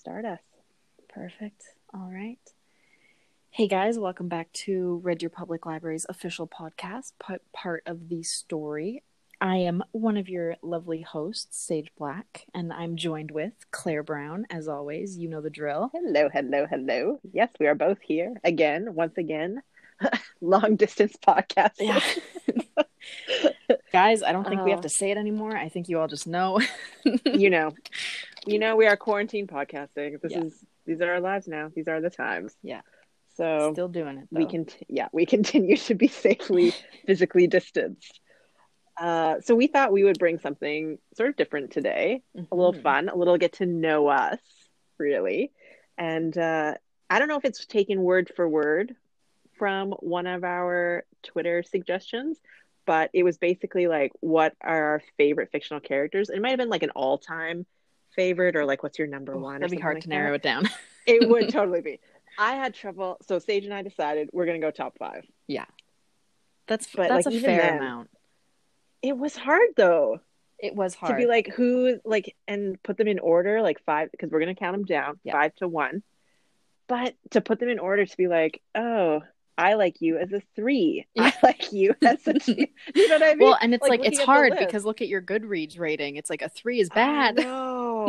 start us. Perfect. All right. Hey guys, welcome back to Red Deer Public Library's official podcast, part of the story. I am one of your lovely hosts, Sage Black, and I'm joined with Claire Brown, as always. You know the drill. Hello, hello, hello. Yes, we are both here again, once again. Long distance podcast. Yeah. Guys, I don't think we have Oh. to say it anymore. I think you all just know. you know, you know, we are quarantine podcasting. This Yeah. is these are our lives now. These are the times. Yeah. So Still doing it. we can, yeah, we continue to be safely physically distanced. Uh, so we thought we would bring something sort of different today. a little Mhm. fun, a little get to know us, really. And uh, I don't know if it's taken word for word from one of our Twitter suggestions, but it was basically like, what are our favorite fictional characters? It might have been like an all time favorite or like, what's your number one? that'd be hard like to narrow it down. It would totally be. I had trouble. So Sage and I decided we're going to go top five. Yeah, That's But, that's like, a fair then, amount. It was hard though. It was hard. to be like who like and put them in order like five because we're gonna count them down Yeah. five to one but to put them in order to be like oh i like you as a three i like you as a two you know what i mean well, and it's like, looking it's hard because look at your Goodreads rating. It's like a three is bad.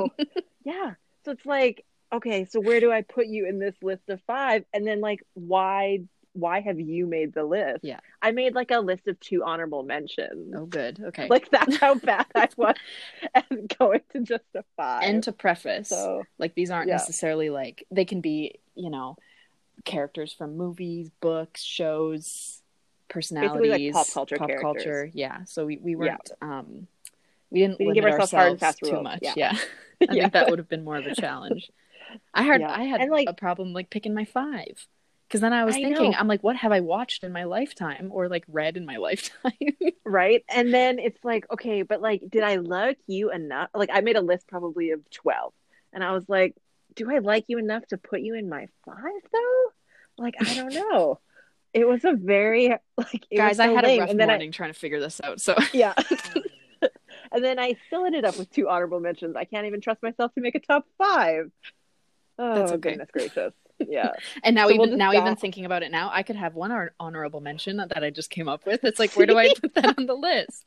Know. yeah so it's like okay so where do i put you in this list of five and then like why why have you made the list Yeah. i made like a list of two honorable mentions Oh, good. Okay. like that's how bad i was and going to just a five and to preface, so like these aren't yeah. necessarily like they can be, you know, characters from movies, books, shows, personalities, pop culture pop characters. culture. Yeah. So we, we weren't um we didn't, We didn't give ourselves hard and fast too rules. much. Yeah. Yeah. I Yeah. think that would have been more of a challenge. I had Yeah. I had And, like- a problem like picking my five. Because then I was I thinking, know. I'm like, what have I watched in my lifetime or like read in my lifetime? right and then it's like okay but like did i like you enough like i made a list probably of 12 and i was like do i like you enough to put you in my five though like i don't know it was a very like it Guys, was I had lame. a rough morning trying to figure this out. So yeah and then i still ended up with two honorable mentions i can't even trust myself to make a top five oh That's okay. goodness gracious yeah And now, So we'll even just now, even thinking about it now, I could have one hon- mention that I just came up with. It's like, where do I put that on the list?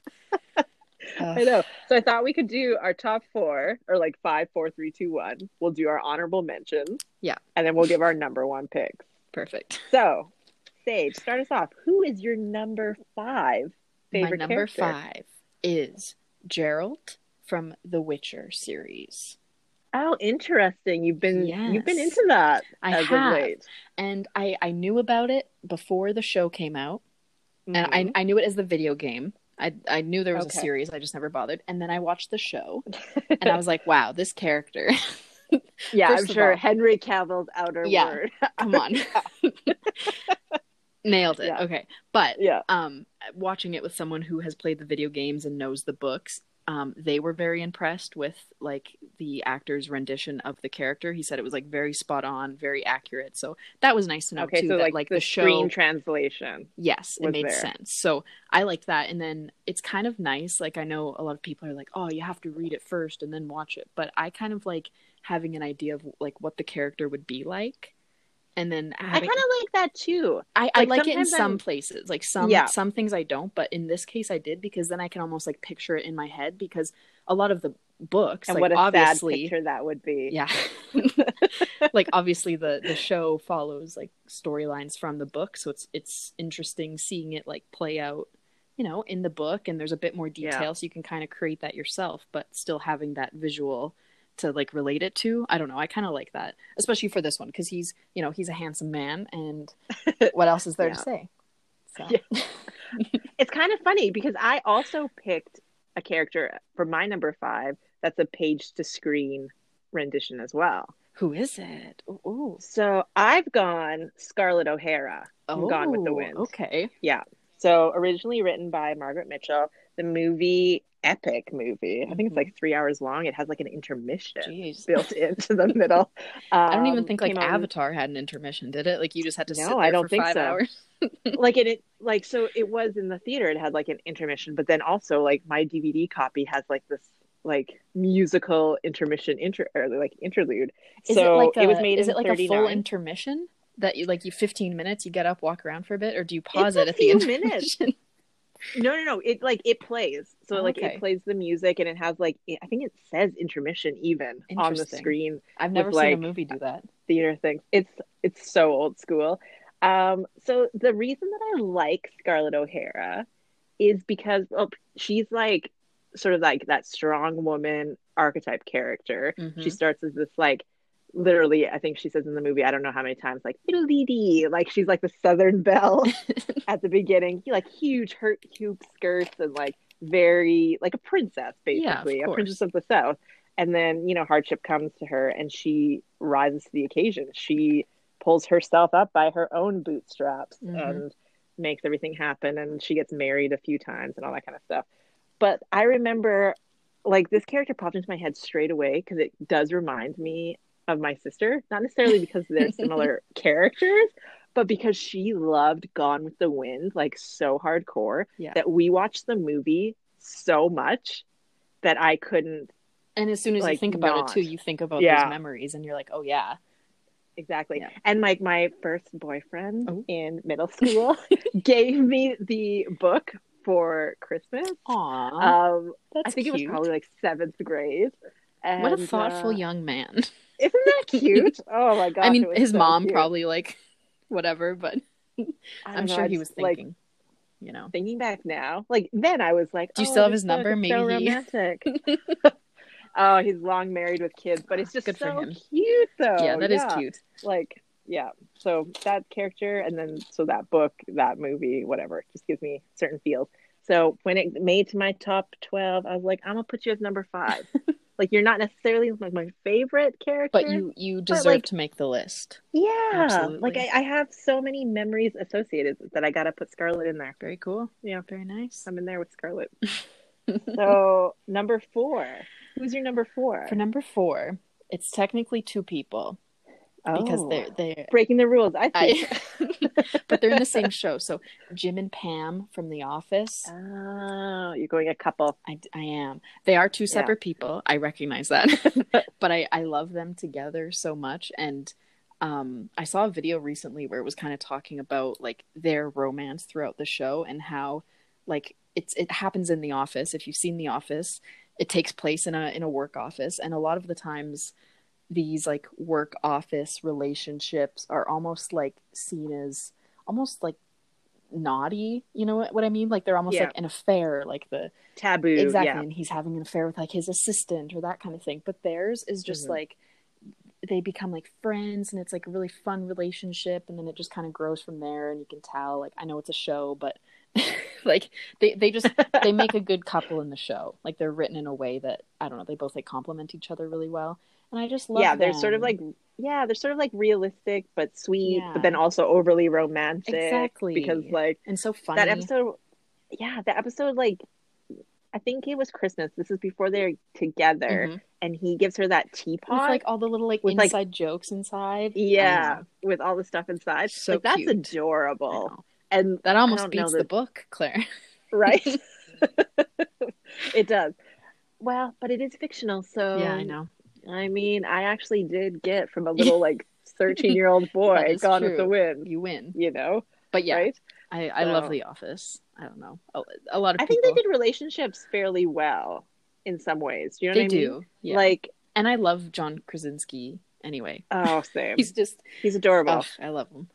I know. So I thought we could do our top four, or like five, four, three, two, one. We'll do our honorable mentions. Yeah. And then we'll give our number one picks. Perfect. So, Sage, start us off. Who is your number five favorite My number character? five is Geralt from the Witcher series, Oh, interesting. You've been you've been into that I have. and I I knew about it before the show came out, and I Mhm. I knew it as the video game. I I knew there was Okay. a series. I just never bothered. And then I watched the show, and I was like, wow, this character. yeah, first I'm sure all- Henry Cavill's outer Yeah. word. Come on. Nailed it. Yeah. Okay. But yeah. um watching it with someone who has played the video games and knows the books um they were very impressed with like the actor's rendition of the character he said it was like very spot on very accurate so that was nice to know Okay, too so that like, like the, the, show screen translation. yes it made there. sense so i liked that and then it's kind of nice like i know a lot of people are like oh you have to read it first and then watch it but i kind of like having an idea of like what the character would be like and then I kind of like that too. I, I Like, like it in some I'm- places. Like some Yeah. some things I don't, but in this case I did because then I can almost like picture it in my head because a lot of the books, And like what a sad picture that would be. Yeah. like obviously the the show follows like storylines from the book, so it's it's interesting seeing it like play out, you know, in the book and there's a bit more detail Yeah. so you can kind of create that yourself, but still having that visual to like relate it to. I don't know. I kind of like that, especially for this one because he's, you know, he's a handsome man and what else is there Yeah. to say? So. Yeah. It's kind of funny because I also picked a character for my number five that's a page to screen rendition as well. Who is it? Ooh. So I've gone Scarlett O'Hara from Gone with the Oh, Wind. Okay. Yeah. So originally written by Margaret Mitchell, the movie, epic movie. I think it's like three hours long. It has like an intermission Jeez. built into the middle. I don't even Um, think like out- Avatar had an intermission, did it? Like you just had to No, I don't for think so. hours. like it, it like so it was in the theater it had like an intermission but then also like my dvd copy has like this like musical intermission inter or like interlude. Is so it like a, was made is in it like a full intermission that you like you 15 minutes you get up walk around for a bit or do you pause It's it a at the intermission? minutes. No, no, no. It like it plays. So like Okay. it plays the music and it has like I think it says intermission even on the screen I've never with, seen a movie do that. theater things. It's it's so old school. Um, so the reason that I like Scarlett O'Hara is because well, she's like sort of like that strong woman archetype character. Mhm. She starts as this like literally, I think she says in the movie, I don't know how many times, like fiddle dee, like she's like the Southern Belle at the beginning, like huge hurt hoop skirts and like very like a princess Yeah, basically, a princess of the South. And then you know hardship comes to her, and she rises to the occasion. She pulls herself up by her own bootstraps Mhm. and makes everything happen. And she gets married a few times and all that kind of stuff. But I remember, like this character popped into my head straight away because it does remind me of my sister. Not necessarily because they're similar characters, but because she loved Gone with the Wind like so hardcore Yeah. that we watched the movie so much that I couldn't And as soon as you think about not. it too, you think about Yeah. those memories and you're like, oh yeah. exactly. Yeah. And like my first boyfriend Oh. in middle school gave me the book for Christmas. Aw. Um, I think cute. it was probably like seventh grade. And, what a thoughtful uh, young man. Isn't that cute? oh my god! I mean, his mom probably like whatever, but I'm sure he was thinking, you know. thinking back now, like then I was like, Do you oh, still have his number? is so Maybe romantic. oh, he's long married with kids, but it's just Good so cute though. yeah, that is cute. Like, yeah. So that character, and then so that book, that movie, whatever, just gives me certain feels. So when it made to my top twelve, I was like, I'm gonna put you as number five. Like you're not necessarily like my favorite character, But you you deserve like- to make the list. yeah, Absolutely. like I, I have so many memories associated that I gotta put Scarlett in there. Very cool. Yeah. Very nice. I'm in there with Scarlett. so number four, who's your number four? For number four, it's technically two people because Oh. they're they're breaking the rules. I I, think. but they're in the same show. So Jim and Pam from The Office. oh, you're going a couple. I, I am. They are two separate people. I recognize that, but I I love them together so much. And um, I saw a video recently where it was kind of talking about like their romance throughout the show and how like it's it happens in the office. If you've seen The Office, it takes place in a in a work office, and a lot of the times these like work office relationships are almost like seen as almost like naughty you know what, what i mean like they're almost Yeah. like an affair like the Taboo. exactly Yeah. and he's having an affair with like his assistant or that kind of thing but theirs is just Mhm. like they become like friends and it's like a really fun relationship and then it just kind of grows from there and you can tell like i know it's a show but like they, they just they make a good couple in the show like they're written in a way that i don't know they both like complement each other really well and i just love yeah, they're sort of like yeah, they're sort of like realistic but sweet, Yeah. but then also overly romantic. Exactly. Because like and so funny that episode yeah, the episode like I think it was Christmas. This is before they're together Mhm. and he gives her that with teapot. like all the little like With, like- inside jokes inside yeah, with all the stuff inside. So like that's cute. Adorable. And that almost beats the that- book claire right? it does. Well, but it is fictional, so yeah i know I mean, I actually did get from a little like 13 year old boy gone with the wind, you win you know? but yeah Right? I, I love The Office. I don't know. A, a lot of I people. think they did relationships fairly well in some ways. Do you know They what I mean? do. Yeah. Like, and I love John Krasinski anyway. oh, same. He's just He's adorable. oh, I love him.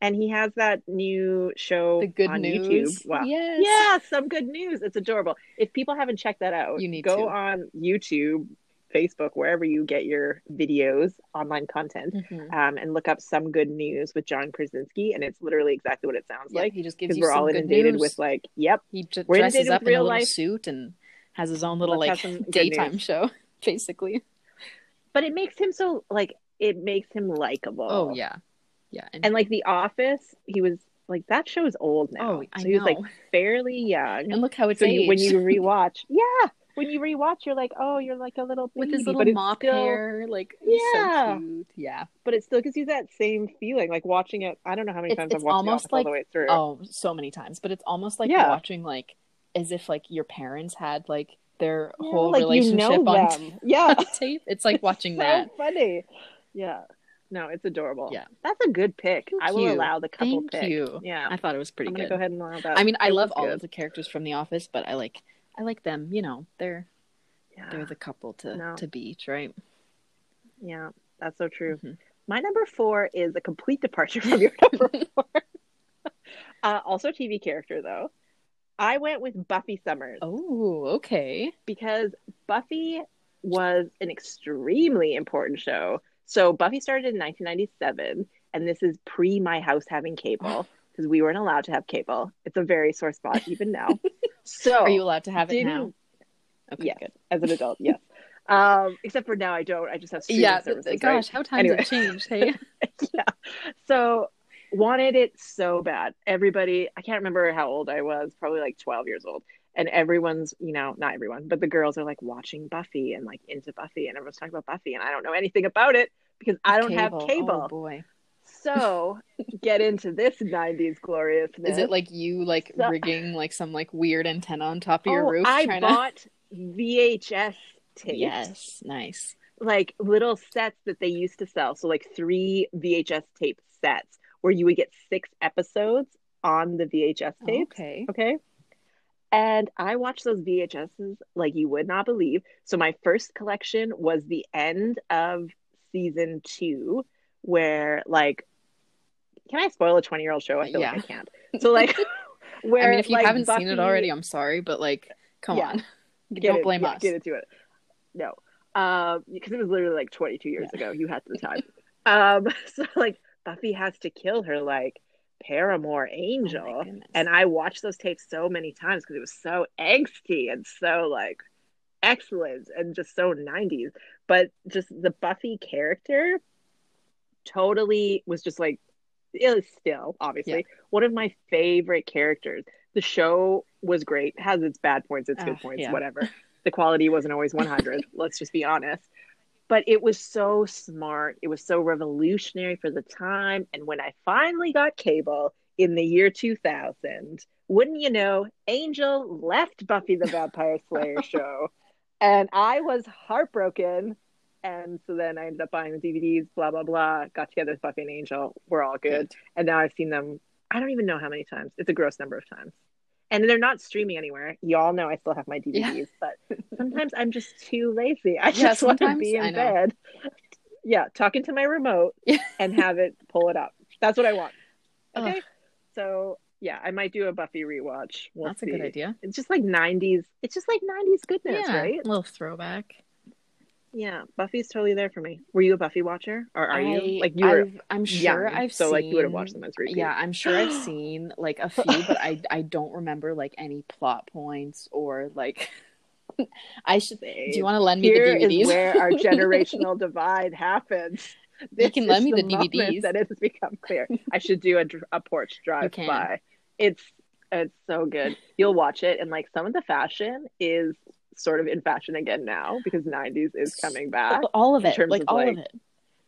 And he has that new show The good on news. YouTube. Wow. Yes. Yeah, some good news. It's adorable. If people haven't checked that out, You need go to. on YouTube, Facebook, wherever you get your videos, online content, Mhm. um, and look up some good news with John Krasinski, and it's literally exactly what it sounds Yeah, like. he just gives you we're some all good inundated news. with like, yep, he j- we're dresses up in a little life. suit and has his own little Let's like have some good daytime news. show, basically. but it makes him so like it makes him likable. Oh yeah, yeah. And, and like The Office, he was like that show is old now. oh, I so he was like fairly young. and look how it's so you, when you rewatch, yeah, when you rewatch, you're like, oh, you're like a little with his little but it's mop still- hair, like Yeah. so cute. Yeah. But it still gives you that same feeling, like watching it. I don't know how many It's- times it's I've watched almost The Office all the way through. Oh, so many times. But it's almost like Yeah. watching like as if like your parents had like their Yeah, whole like, you relationship know on, them. Yeah. on tape. It's like watching so that. funny. Yeah. No, it's adorable. Yeah. That's a good pick. Thank I will you. allow the couple Thank pick. you. Yeah. I thought it was pretty I'm gonna good. go ahead and allow that. I mean, I love all good. of the characters from The Office, but I like I like them. You know, they're Yeah. they're the couple to No. to beat, right? Yeah, that's so true. Mhm. My number four is a complete departure from your number four. uh, also, TV character though. I went with Buffy Summers Oh, okay. because Buffy was an extremely important show. So Buffy started in 1997, and this is pre my house having cable because we weren't allowed to have cable. It's a very sore spot even now. So Are you allowed to have it now? Okay, Yes. good. as an adult, yes. Um, except for now, I don't. I just have streaming Yeah, services. th- right? gosh, how times Anyway. have changed, hey? yeah. So wanted it so bad. Everybody, I can't remember how old I was, probably like 12 years old. And everyone's, you know, not everyone, but the girls are like watching Buffy and like into Buffy and everyone's talking about Buffy and I don't know anything about it because I don't have cable. Oh boy. So get into this 90s gloriousness. Is it like you like So- rigging like some like weird antenna on top of your oh, roof? I trying bought VHS to... tapes. Yes, nice. like little sets that they used to sell. So like three VHS tape sets where you would get six episodes on the VHS tapes. Okay. Okay. And I watched those VHSs like you would not believe. So my first collection was the end of season two, where like, can I spoil a 20 year old show? I feel Yeah. like I can't. So like, where I mean, if you like, haven't seen it already, I'm sorry, but like, come Yeah. on, Get don't it- blame yeah, us. Get into it. No, um, because it was literally like 22 years ago. You had the time. um, so like Buffy has to kill her like paramour Oh angel, goodness. and I watched those tapes so many times because it was so angsty and so like excellent and just so 90s. But just the Buffy character totally was just like is still obviously Yeah. one of my favorite characters. The show was great, has its bad points, its good Ah, points, yeah. whatever. The quality wasn't always 100, let's just be honest. But it was so smart. It was so revolutionary for the time. And when I finally got cable in the year 2000, wouldn't you know, Angel left Buffy the Vampire Slayer show. And I was heartbroken. And so then I ended up buying the DVDs, blah, blah, blah. Got together with Buffy and Angel. We're all good. And now I've seen them, I don't even know how many times. It's a gross number of times. And they're not streaming anywhere. Y'all know I still have my Yeah. DVDs, but sometimes I'm just too lazy. I Yeah, just want to be in bed. Yeah, talking to my remote and have it pull it up. That's what I want. Ugh. Okay. So yeah, I might do a Buffy rewatch. We'll That's see. a good idea. It's just like 90s. It's just like 90s goodness, yeah, right? a little throwback. Yeah, Buffy's totally there for me. Were you a Buffy watcher, or are I, you? Like you were I've- I'm sure young, I've so seen. like you would have watched them as repeat. Yeah, I'm sure I've seen like a few, but I I don't remember like any plot points or like. I should. Say. Do you want to lend me the DVDs? is where our generational divide happens. This can lend me the moment DVDs. That it has become clear. I should do a, a porch drive by. It's it's so good. You'll watch it, and like some of the fashion is sort of in fashion again now because '90s is coming back. all of it, like of, all like, of it.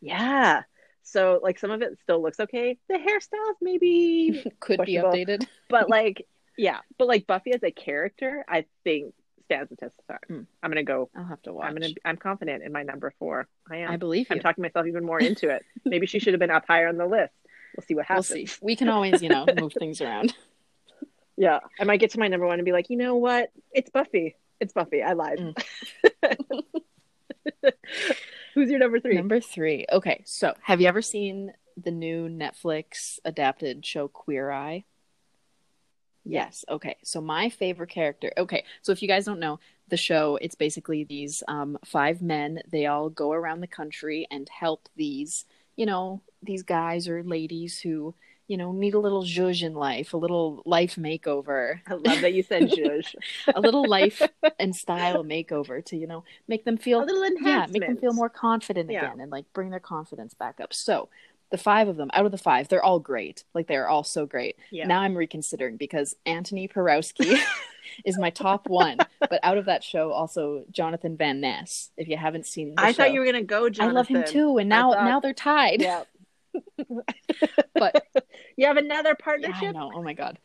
Yeah. So like some of it still looks okay. The hairstyles maybe Could be updated. but like yeah but like buffy as a character i think stands the test of time Hmm. i'm gonna go I'll have to watch. i'm gonna i'm confident in my number four i am I believe you. i'm talking myself even more into it maybe she should have been up higher on the list we'll see what we'll happens see. We can always, you know, move things around. yeah i might get to my number one and be like you know what it's buffy it's buffy i lied Mm. who's your number three Number three. Okay, so have you ever seen the new Netflix adapted show Queer Eye? Yes. Okay. So my favorite character. Okay. So if you guys don't know the show, it's basically these um, five men. They all go around the country and help these, you know, these guys or ladies who, you know, need a little zhuzh in life, a little life makeover, i love that you said zhuzh a little life and style makeover to, you know, make them a feel yeah, make them feel more confident Yeah. again and like bring their confidence back up. So the five of them, out of the five, they're all great. Like they're all so great. yeah Now I'm reconsidering because Anthony Porowski is my top one. But out of that show, also Jonathan Van Ness. If you haven't seen, i thought you were gonna go Jonathan. I love him too, and now thought- now they're tied. yeah but you have another partnership. yeah. I know. Oh my god.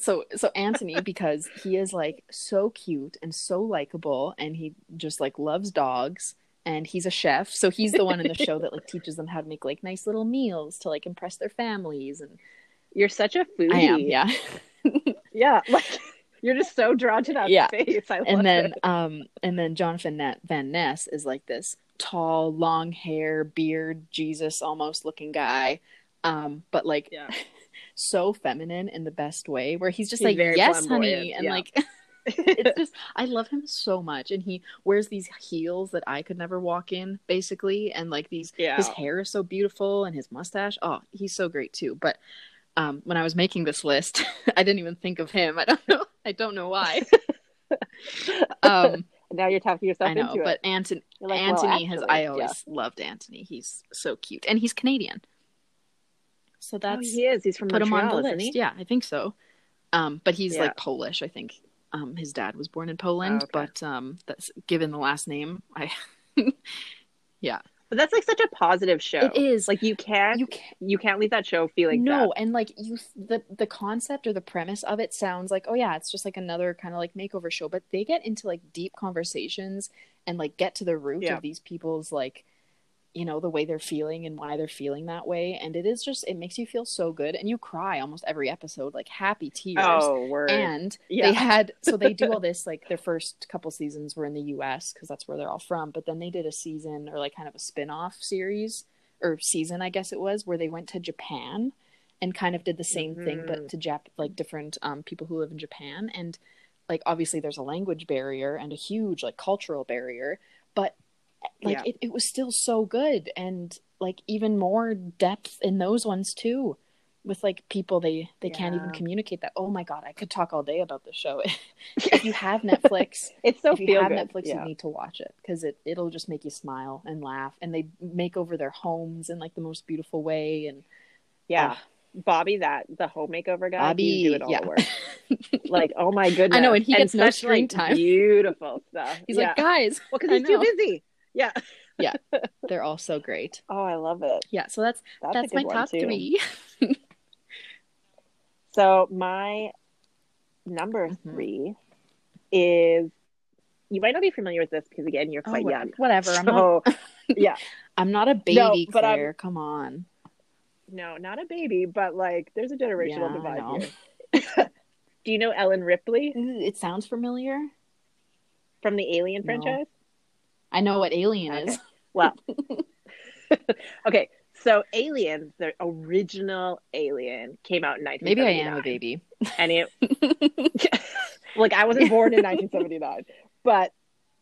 So so Anthony because he is like so cute and so likable and he just like loves dogs and he's a chef. So he's the one in the show that like teaches them how to make like nice little meals to like impress their families and You're such a foodie. I am, yeah. Yeah, like you're just so drawn to that Yeah. space. I love and then it. um and then Jonathan Net- Van Ness is like this tall, long hair, beard, Jesus almost looking guy. Um, but like Yeah. so feminine in the best way where he's just He's like, Yes, honey and yeah. like it's just I love him so much and he wears these heels that I could never walk in basically and like these Yeah. his hair is so beautiful and his mustache oh he's so great too but um when I was making this list I didn't even think of him I don't know I don't know why um now you're talking yourself I know into but it. Anton- like, well, Anthony has actually, I yeah. always loved Anthony he's so cute and he's Canadian so Oh, that's he is. He's from put him on the list he? yeah I think so um but he's Yeah. like Polish I think um his dad was born in Poland Oh, okay. but um that's given the last name I yeah. But that's like such a positive show. it is Like you can't you you, can can't leave that show feeling no sad. and like you the the concept or the premise of it sounds like oh yeah it's just like another kind of like makeover show but they get into like deep conversations and like get to the root Yeah. of these people's like you know the way they're feeling and why they're feeling that way and it is just it makes you feel so good and you cry almost every episode like happy tears Oh, word. and Yeah. they had so they do all this like their first couple seasons were in the US because that's where they're all from but then they did a season or like kind of a spin-off series or season I guess it was where they went to Japan and kind of did the same thing Mhm. but to Jap like different um, people who live in Japan and like obviously there's a language barrier and a huge like cultural barrier but like Yeah. it, it was still so good and like even more depth in those ones too with like people they they can't even communicate that oh my god i could talk all day about the show if you have netflix it's so if you feel have good. netflix yeah. you need to watch it because it, it'll just make you smile and laugh and they make over their homes in like the most beautiful way and yeah. ah, Bobby, that the home makeover guy, Bobby, he do it all yeah. work. Like, oh my goodness! I know, and he gets no such, screen time. Beautiful stuff. he's yeah. like guys well, because he's too busy. Yeah. Yeah. They're all so great Oh, I love it. yeah so that's That's, that's my top too. three So my number Mhm. three is you might not be familiar with this because again you're Oh, quite wha- young. whatever i'm not yeah, i'm not a baby No, but I'm- come on no, not a baby, but like there's a generational Yeah, divide here. Do you know Ellen Ripley it sounds familiar from the Alien No. franchise? I know what alien Okay. is Well, okay. So Alien, the original Alien, came out in 1979. maybe i am a baby and it like I wasn't born in 1979, but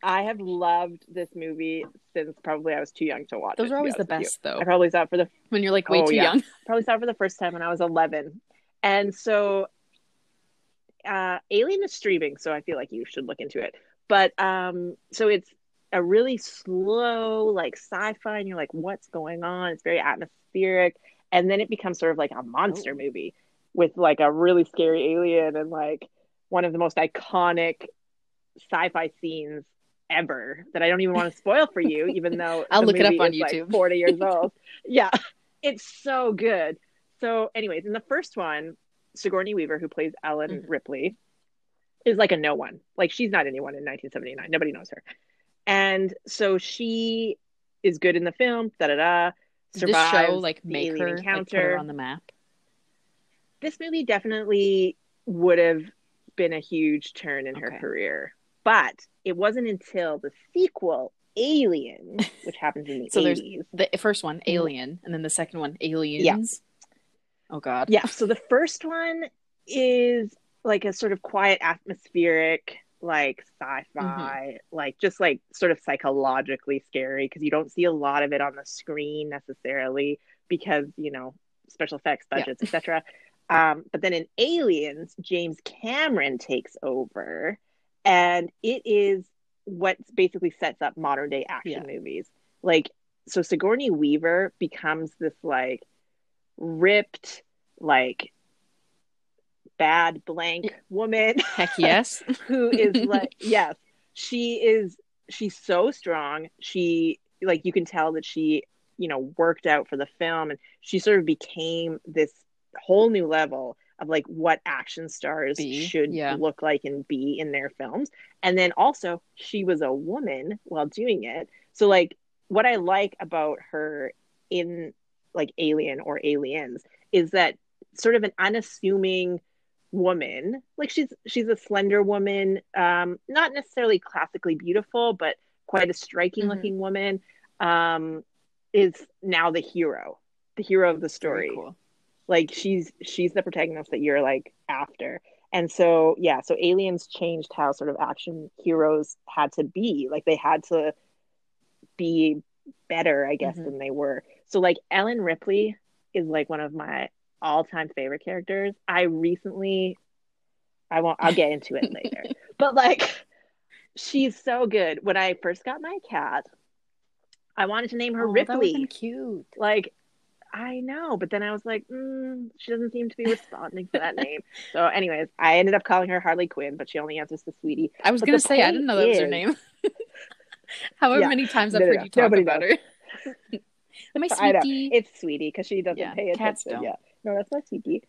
I have loved this movie since probably I was too young to watch those to are always the with you. best though I probably saw it for the when you're like way Oh, too yeah. young probably saw it for the first time when I was 11, and so uh, Alien is streaming, so I feel like you should look into it. But um, so it's a really slow, like sci-fi, and you're like, what's going on? It's very atmospheric, and then it becomes sort of like a monster Oh. movie with like a really scary alien and like one of the most iconic sci-fi scenes ever that I don't even want to spoil for you, even though I'll look it up on is, like, YouTube. 40 years old. yeah, it's so good. So, anyways, in the first one, Sigourney Weaver, who plays Ellen Mhm. Ripley, is like a no one. Like she's not anyone in 1979. Nobody knows her. And so she is good in the film. Da da da. Did this show like make her like, put encounter. her on the map this movie definitely would have been a huge turn in her career. But it wasn't until the sequel, Alien, which happens in the So there's- 80s. the first one mm-hmm. alien and then the second one aliens oh god Yeah. So the first one is like a sort of quiet, atmospheric, like sci fi, like just like sort of psychologically scary because you don't see a lot of it on the screen necessarily because, you know, special effects, Yeah. budgets, etc. Um, but then in Aliens, James Cameron takes over and it is what basically sets up modern day action movies. Like, so Sigourney Weaver becomes this like ripped, like bad blank woman heck yes who is like, yes, she is, she's so strong. She, like, you can tell that she you know worked out for the film and she sort of became this whole new level of like what action stars Be, should yeah. look like and be in their films and then also she was a woman while doing it so like what i like about her in like alien or aliens is that sort of an unassuming woman like she's she's a slender woman um not necessarily classically beautiful but quite a striking Mhm. looking woman um is now the hero the hero of the story cool. like she's she's the protagonist that you're like after and so yeah so aliens changed how sort of action heroes had to be like they had to be better i guess Mhm. than they were so like ellen ripley is like one of my all-time favorite characters i recently i won't i'll get into it later but like she's so good when i first got my cat i wanted to name her Oh, ripley cute. like I know, but then I was like, mm, she doesn't seem to be responding to that name. So, anyways, I ended up calling her Harley Quinn, but she only answers to Sweetie. I was But gonna say I didn't know that was her name. However Yeah. many times I've No, heard no. you talk Nobody about knows. her. My sweetie. it's Sweetie because she doesn't Yeah, pay attention. Yeah, no, that's my Sweetie.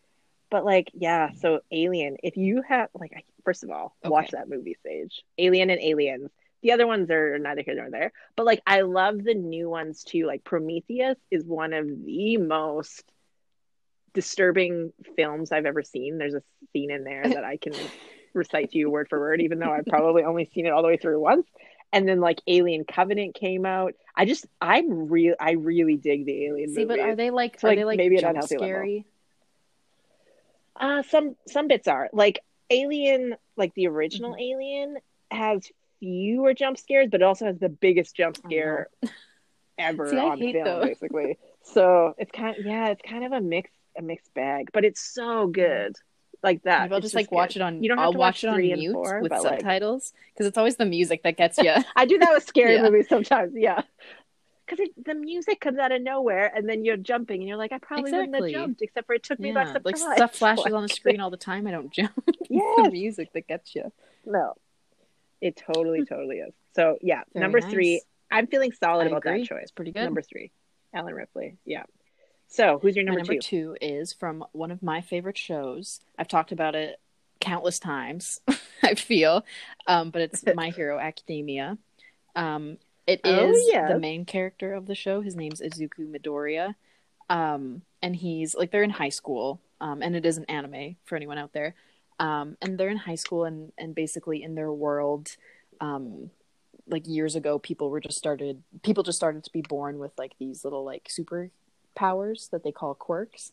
But like, yeah, so Alien. If you have like, first of all, watch that movie, Sage. Alien and Aliens. The other ones are neither here nor there. But like, I love the new ones too. Like Prometheus is one of the most disturbing films I've ever seen. There's a scene in there that I can recite to you word for word, even though I've probably only seen it all the way through once. And then like Alien Covenant came out. I just I'm real I really dig the Alien See, but are they like So, are like, they like maybe jump unhealthy level. scary? Uh some some bits are. Like Alien, like the original Mm-hmm. Alien has fewer jump scares, but it also has the biggest jump scare ever See, on film, those. basically. So it's kind of yeah, it's kind of a mix a mixed bag, but it's so good. Like that. Maybe I'll It's just like watch it on. You don't have I'll to watch, watch it on mute four, with subtitles because it's always the music that gets you. I do that with scary Yeah. movies sometimes, yeah. Because the music comes out of nowhere, and then you're jumping, and you're like, I probably Exactly. wouldn't have jumped, except for it took me by yeah, surprise. like stuff flashes on the screen all the time. I don't jump. it's the music that gets you. No, it totally, hmm. totally is. So yeah, Very number nice. three. I'm feeling solid I about agree. that choice. It's pretty good. Number three, Ellen Ripley. Yeah. So who's your My number, number two? two is from one of my favorite shows. I've talked about it countless times. I feel, um, but it's My Hero Academia. Um, it Oh, is yes. the main character of the show. His name's Izuku Midoriya, um, and he's like they're in high school, um, and it is an anime for anyone out there. Um, and they're in high school, and and basically in their world, um, like years ago, people were just started. People just started to be born with like these little like super powers that they call quirks.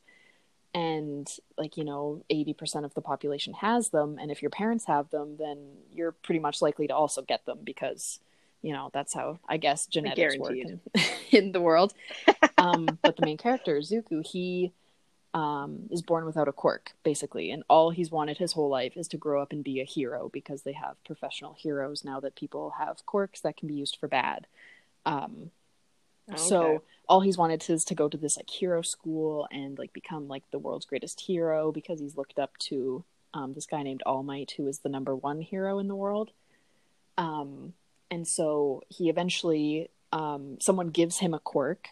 And like you know 80% of the population has them. And if your parents have them then you're pretty much likely to also get them because you know that's how i guess genetics work in, in the world. Um, but the main character zuku he um, is born without a quirk basically. And all he's wanted his whole life is to grow up and be a hero because they have professional heroes now that people have quirks that can be used for bad. Um, so all he's wanted is to go to this like hero school and like become like the world's greatest hero because he's looked up to um, this guy named All Might who is the number one hero in the world. Um, and so he eventually um, someone gives him a quirk,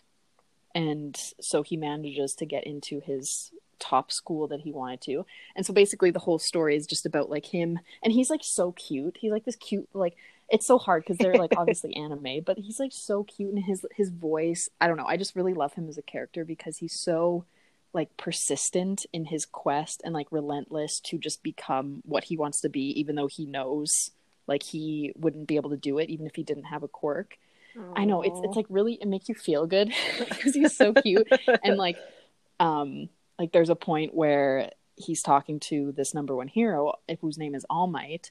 and so he manages to get into his top school that he wanted to. And so basically the whole story is just about like him and he's like so cute. He's like this cute like it's so hard because they're like obviously anime, but he's like so cute and his his voice. I don't know. I just really love him as a character because he's so like persistent in his quest and like relentless to just become what he wants to be, even though he knows like he wouldn't be able to do it even if he didn't have a quirk. I know it's it's like really it makes you feel good because he's so cute and like um like there's a point where he's talking to this number one hero whose name is All Might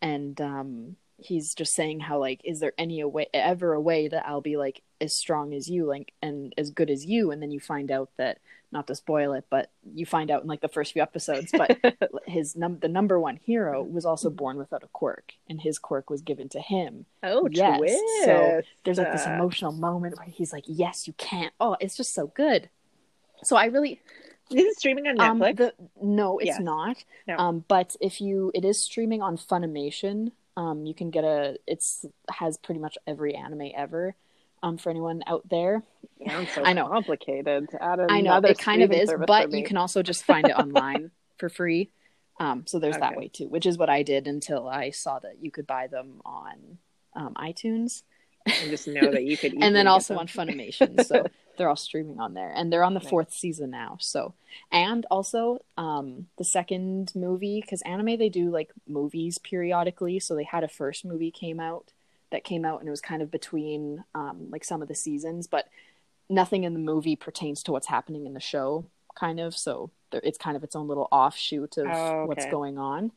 and um he's just saying how like is there any a way ever a way that I'll be like as strong as you like and as good as you and then you find out that not to spoil it but you find out in like the first few episodes but his num the number one hero was also born without a quirk and his quirk was given to him oh, Yes. twist. So there's like this emotional moment where he's like yes you can't oh it's just so good so I really Is it streaming on um, Netflix? the, no, it's Yes. not. No. Um, but if you, it is streaming on Funimation. Um, you can get a. It's has pretty much every anime ever. Um, for anyone out there, so I know. complicated. I know it kind of is, but you can also just find it online for free. Um, so there's that way too, which is what I did until I saw that you could buy them on um, iTunes and just know that you could. and then also them. on Funimation. so they're all streaming on there, and they're on the Nice. fourth season now. So, and also um, the second movie because anime they do like movies periodically. So they had a first movie came out that came out, and it was kind of between um, like some of the seasons, but nothing in the movie pertains to what's happening in the show. Kind of, so it's kind of its own little offshoot of Oh, what's going on.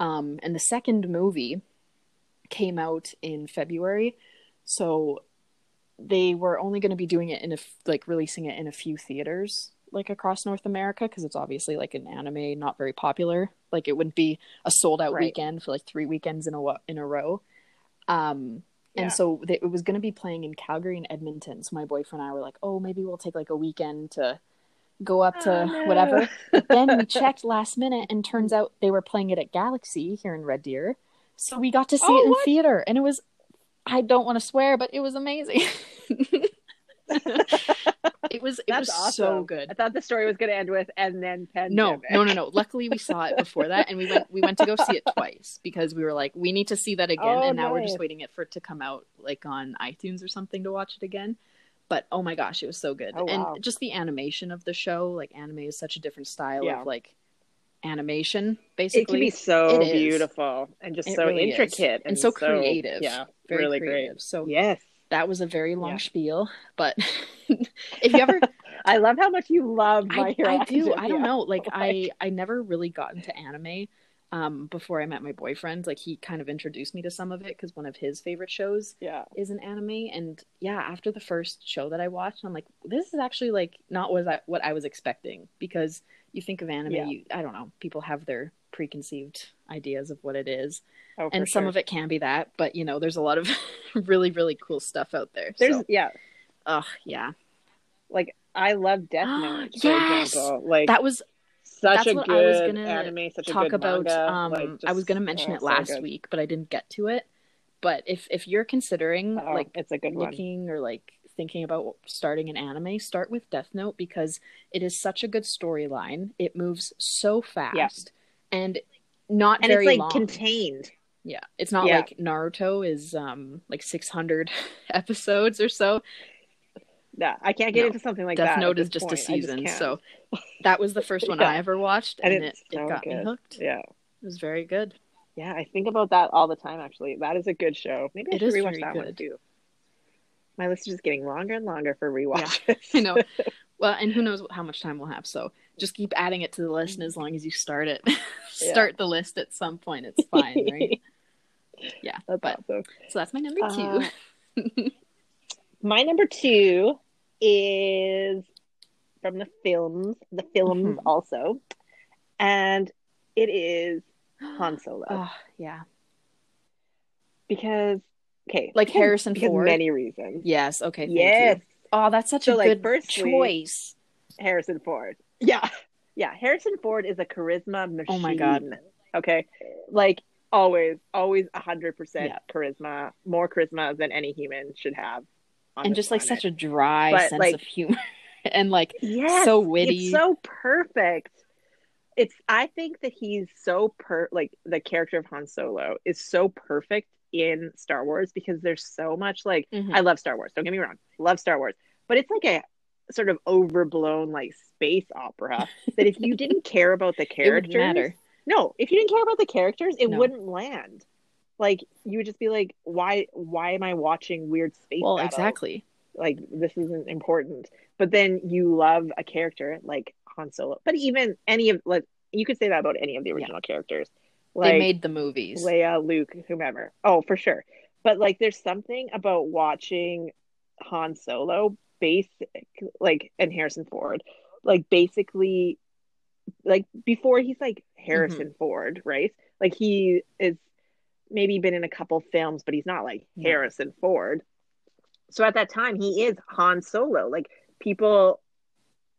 Um, and the second movie came out in February, so they were only going to be doing it in a like releasing it in a few theaters like across North America because it's obviously like an anime not very popular. Like it wouldn't be a sold out Right. weekend for like three weekends in a in a row. Um, Yeah. and so they, it was going to be playing in Calgary and Edmonton. So my boyfriend and I were like, oh, maybe we'll take like a weekend to go up to Oh, no. whatever. But then we checked last minute, and turns out they were playing it at Galaxy here in Red Deer. So we got to see Oh, it in what? theater, and it was. I don't want to swear, but it was amazing. it was. It That's was awesome. so good. I thought the story was going to end with and then No, pandemic. no, no, no. Luckily, we saw it before that, and we went. We went to go see it twice because we were like, we need to see that again, Oh, and now we're just waiting it for it to come out like on iTunes or something to watch it again. But oh my gosh, it was so good, Oh, wow. and just the animation of the show. Like anime is such a different style Yeah. of like animation. Basically, It can be so beautiful and just It so really intricate and so creative. Yeah, very really creative. So. Yes, that was a very long Yeah. spiel, but if you ever I love how much you love My I, Hero I do. I don't know. Like, I I never really got into anime um before I met my boyfriend. Like he kind of introduced me to some of it because one of his favorite shows Yeah, is an anime. And yeah, after the first show that I watched, I'm like, this is actually like not what I what I was expecting because you think of anime, Yeah. you I don't know, people have their preconceived ideas of what it is, oh, and some of it can be that, but you know, there's a lot of really really cool stuff out there. There's so, yeah, oh yeah, like I love Death Note for Yes! example. Like that was such that's a what good I was gonna anime, such a talk good about manga. um like, i was going to mention oh, it last good. week but i didn't get to it but if if you're considering Oh, like it's a good one. looking or like thinking about starting an anime start with death note because it is such a good storyline it moves so fast and not And very it's like long contained. yeah it's not Yeah. like naruto is um like 600 episodes or so Yeah, I can't get No. into something like death that. at note is just a point. I season can't. so that was the first one Yeah. i ever watched And and, it, it's it so got me hooked yeah, it was very good yeah, I think about that all the time. Actually, that is a good show. Maybe I It should rewatch that one good. too. My list is just getting longer and longer for rewatches. I know. Well, and who knows how much time we'll have. So just keep adding it to the list, and as long as you start it, start the list at some point, it's fine, right? Yeah. That's but awesome. so that's my number two. Uh, My number two is from the films, the films Mhm. also, and it is Han Solo Oh, yeah. because okay, Like Harrison because Ford? many reasons. Yes. Okay. Thank yes, you. Oh, that's such So, a like, good firstly- choice. Harrison Ford. Yeah, yeah. Harrison Ford is a charisma machine. Oh my God. Okay, like always, always a hundred percent Yeah. charisma, more charisma than any human should have. And just like such a dry But, sense like- of humor, and like yes, so witty. It's so perfect. It's I think that he's so per like the character of Han Solo is so perfect in Star Wars because there's so much like Mhm. I love Star Wars. Don't get me wrong, love Star Wars, but it's like a sort of overblown like space opera that if you didn't care about the characters, no, if you didn't care about the characters, it No. wouldn't land. Like you would just be like, why? Why am I watching weird space? Well, battles? exactly. like this isn't important but then you love a character like Han Solo but even any of like you could say that about any of the original characters like they made the movies. Leia Luke whomever oh for sure but like there's something about watching Han Solo basic like and Harrison Ford like basically like before he's like Harrison Mm-hmm. Ford right like he is maybe been in a couple films but he's not like No. Harrison Ford so at that time he is Han Solo like people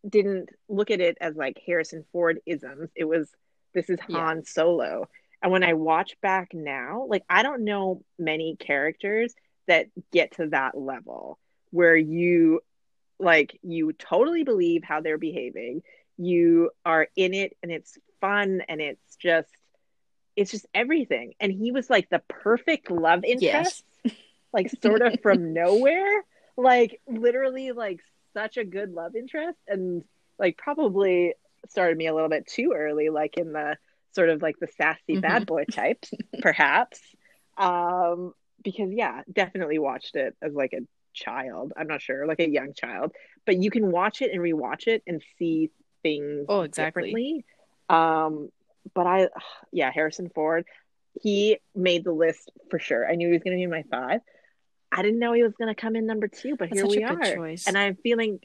didn't look at it as like Harrison Ford isms it was this is Yeah. Han Solo and when I watch back now like I don't know many characters that get to that level where you like you totally believe how they're behaving. You are in it and it's fun and it's just it's just everything. And he was like the perfect love interest, Yes. like sort of from nowhere. Like literally like such a good love interest and like probably started me a little bit too early, like in the sort of like the sassy bad boy types, perhaps. Um, because yeah, definitely watched it as like a child. I'm not sure, like a young child, but you can watch it and rewatch it and see things Oh, exactly. differently. Um, but I, yeah, Harrison Ford, he made the list for sure. I knew he was going to be my five. I didn't know he was going to come in number two, but That's here we are, choice. and I'm feeling,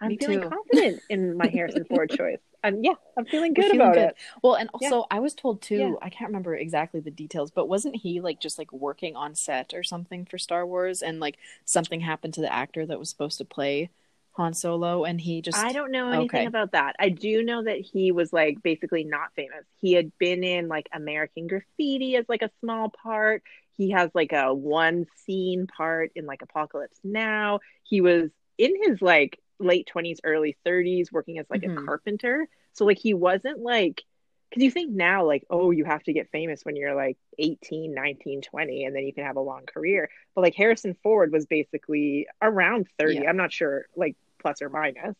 I'm Me feeling too. confident in my Harrison Ford choice. And yeah, I'm feeling good feeling about good. it. Well, and Yeah. also I was told too, Yeah. I can't remember exactly the details, but wasn't he like just like working on set or something for Star Wars and like something happened to the actor that was supposed to play Han Solo and he just I don't know anything Okay. about that. I do know that he was like basically not famous. He had been in like American Graffiti as like a small part. He has like a one scene part in like Apocalypse Now. He was in his like late 20s, early 30s working as like Mhm. a carpenter. So like he wasn't like because you think now like oh you have to get famous when you're like 18 19 20 and then you can have a long career but like harrison ford was basically around 30 Yeah. i'm not sure like plus or minus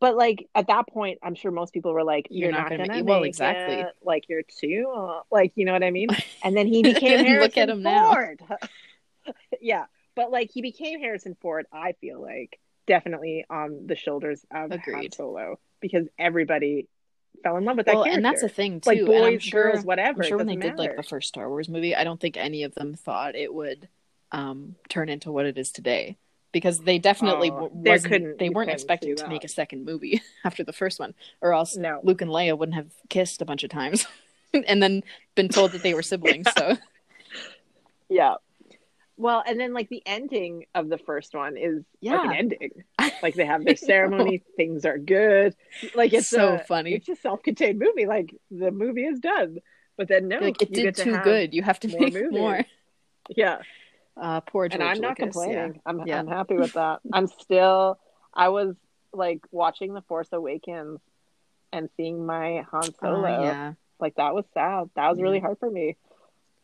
but like at that point i'm sure most people were like You're you're, not not, gonna gonna, make- well, exactly. it. like you're too uh, like you know what i mean and then he became harrison Look at him now. ford yeah but like he became harrison ford i feel like definitely on the shoulders of Han solo because everybody fell in love with that well, character and that's a thing too. like boys, sure, girls, whatever. I'm sure when they doesn't did like the first Star Wars movie, I don't think any of them thought it would um, turn into what it is today. Because they definitely Oh, there couldn't- they weren't expecting to make a second movie after the first one, or else no, Luke and Leia wouldn't have kissed a bunch of times, and then been told that they were siblings. So yeah. Well, and then like the ending of the first one is like an Yeah. ending. Like they have their ceremony, things are good. Like it's So a, funny. It's a self-contained movie. Like the movie is done, but then no, like it you did to too good. You have to more make movies. more. Yeah, Uh, poor George and I'm not Lucas, complaining. I'm Yeah. I'm happy with that. I'm still. I was like watching The Force Awakens and seeing my Han Solo. Uh, yeah. like that was sad that was Yeah. really hard for me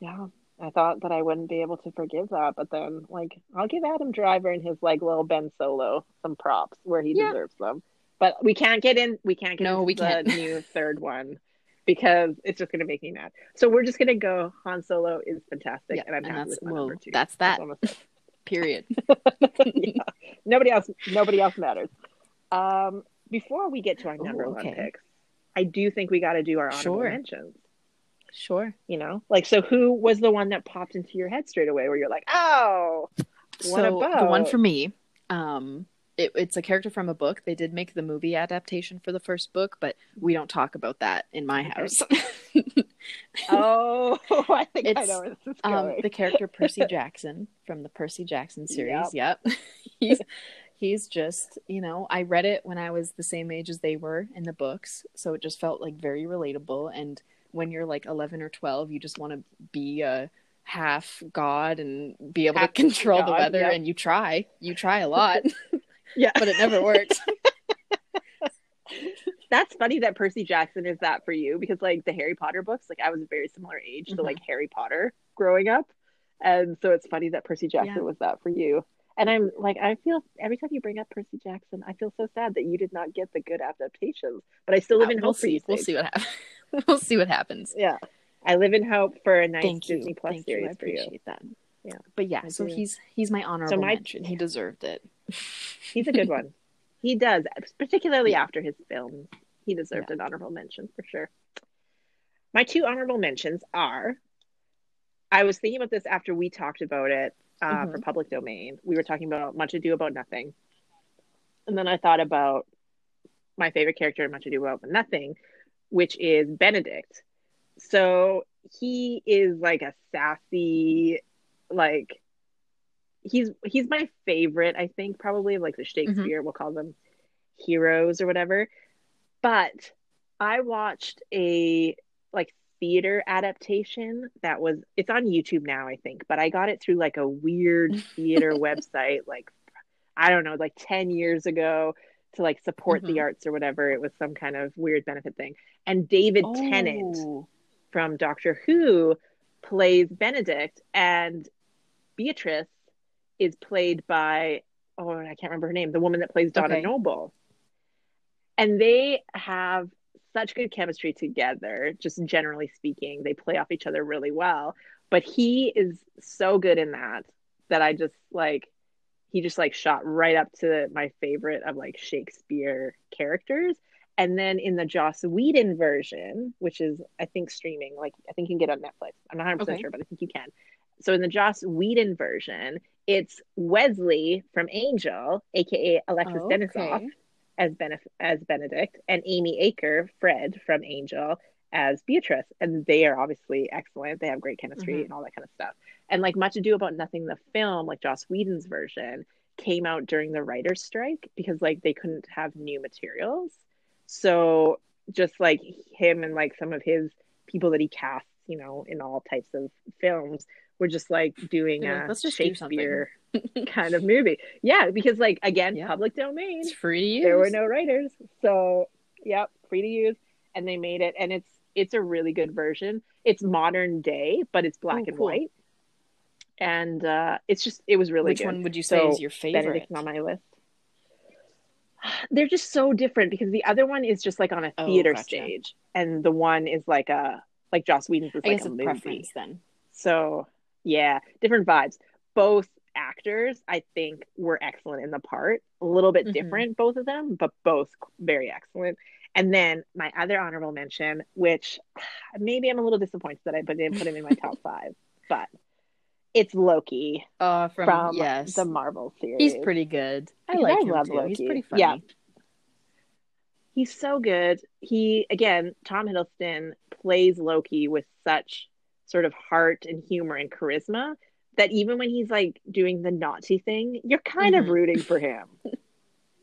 yeah i thought that i wouldn't be able to forgive that but then like i'll give adam driver and his like little ben solo some props where he Yeah. deserves them but we can't get in we can't get No, we the can't. new third one because it's just going to make me mad so we're just going to go han solo is fantastic Yeah, and i'm and happy that's- with well, number two that's that. all I'm gonna say. Period. yeah. nobody else nobody else matters um before we get to our number Ooh, one picks i do think we got to do our honorable Sure. mentions Sure. you know like so who was the one that popped into your head straight away where you're like oh what so about the one for me, um, it, it's a character from a book. They did make the movie adaptation for the first book, but we don't talk about that in my house. oh i think i know where this is um, going the character Percy Jackson from the Percy Jackson series. Yep, he's he's just you know I read it when I was the same age as they were in the books, so it just felt like very relatable. And when you're like 11 or 12, you just want to be a half god and be able Half to control the weather, yep. and you try, you try a lot, yeah but it never works. that's funny that percy jackson is that for you because like the harry potter books like i was a very similar age to Mhm. like harry potter growing up and so it's funny that percy jackson Yeah. was that for you and i'm like i feel every time you bring up percy jackson i feel so sad that you did not get the good adaptations but i still live in Uh, we'll hope for see. you We'll see what happens. we'll see what happens. yeah i live in hope for a nice Thank you. disney plus Thank you. I series for you appreciate that. Yeah, But yeah, I so do. he's he's my honorable my- mention. He deserved it. He's a good one. He does, particularly Yeah. after his films. He deserved an honorable mention for sure. My two honorable mentions are I was thinking about this after we talked about it uh, for public domain. We were talking about Much Ado About Nothing. And then I thought about my favorite character in Much Ado About Nothing, which is Benedict. So he is like a sassy, like he's he's my favorite, I think, probably of like the mm-hmm. Shakespeare, we'll call them heroes or whatever. But I watched a like theater adaptation that was it's on YouTube now, I think, but I got it through like a weird theater website, like I don't know, like 10 years ago to like support Mhm. the arts or whatever. It was some kind of weird benefit thing. And David Tennant Oh, from Doctor Who plays Benedict, and Beatrice is played by oh I can't remember her name, the woman that plays Donna Okay. Noble. And they have such good chemistry together, just generally speaking. They play off each other really well. But he is so good in that that I just like he just like shot right up to my favorite of like Shakespeare characters. And then in the Joss Whedon version, which is I think streaming, like I think you can get on Netflix. I'm not 100 percent Okay. sure, but I think you can. So in the Joss Whedon version, it's Wesley from Angel, aka Alexis Oh, Denisof, as Benef- as Benedict, and Amy Acker, Fred from Angel, as Beatrice, and they are obviously excellent. They have great chemistry Mhm. and all that kind of stuff. And like Much Ado About Nothing, the film, like Joss Whedon's version, came out during the writers' strike because like they couldn't have new materials. So just like him and like some of his people that he casts, you know, in all types of films, were just like doing They're a like, "Let's just do. Shakespeare kind of movie. Yeah, because like again, Yeah. public domain It's free to use. there were no writers so yep free to use and they made it and it's it's a really good version it's modern day but it's black Oh, and cool. white and uh it's just it was really good. Which good one would you say So, is your favorite? benedict's on my list they're just so different because the other one is just like on a Oh, theater gotcha. stage and the one is like a like joss whedon's is I like a movie preference then. so yeah, different vibes. Both actors, I think, were excellent in the part. A little bit Mhm. different, both of them, but both very excellent. And then my other honorable mention, which maybe I'm a little disappointed that I didn't put him in my top five, but it's Loki Uh, from, from yes, the Marvel series. he's pretty good. I like I him love too. Loki. He's pretty funny. Yeah. He's so good. He again, Tom Hiddleston plays Loki with such sort of heart and humor and charisma that even when he's like doing the Nazi thing, you're kind Mhm. of rooting for him.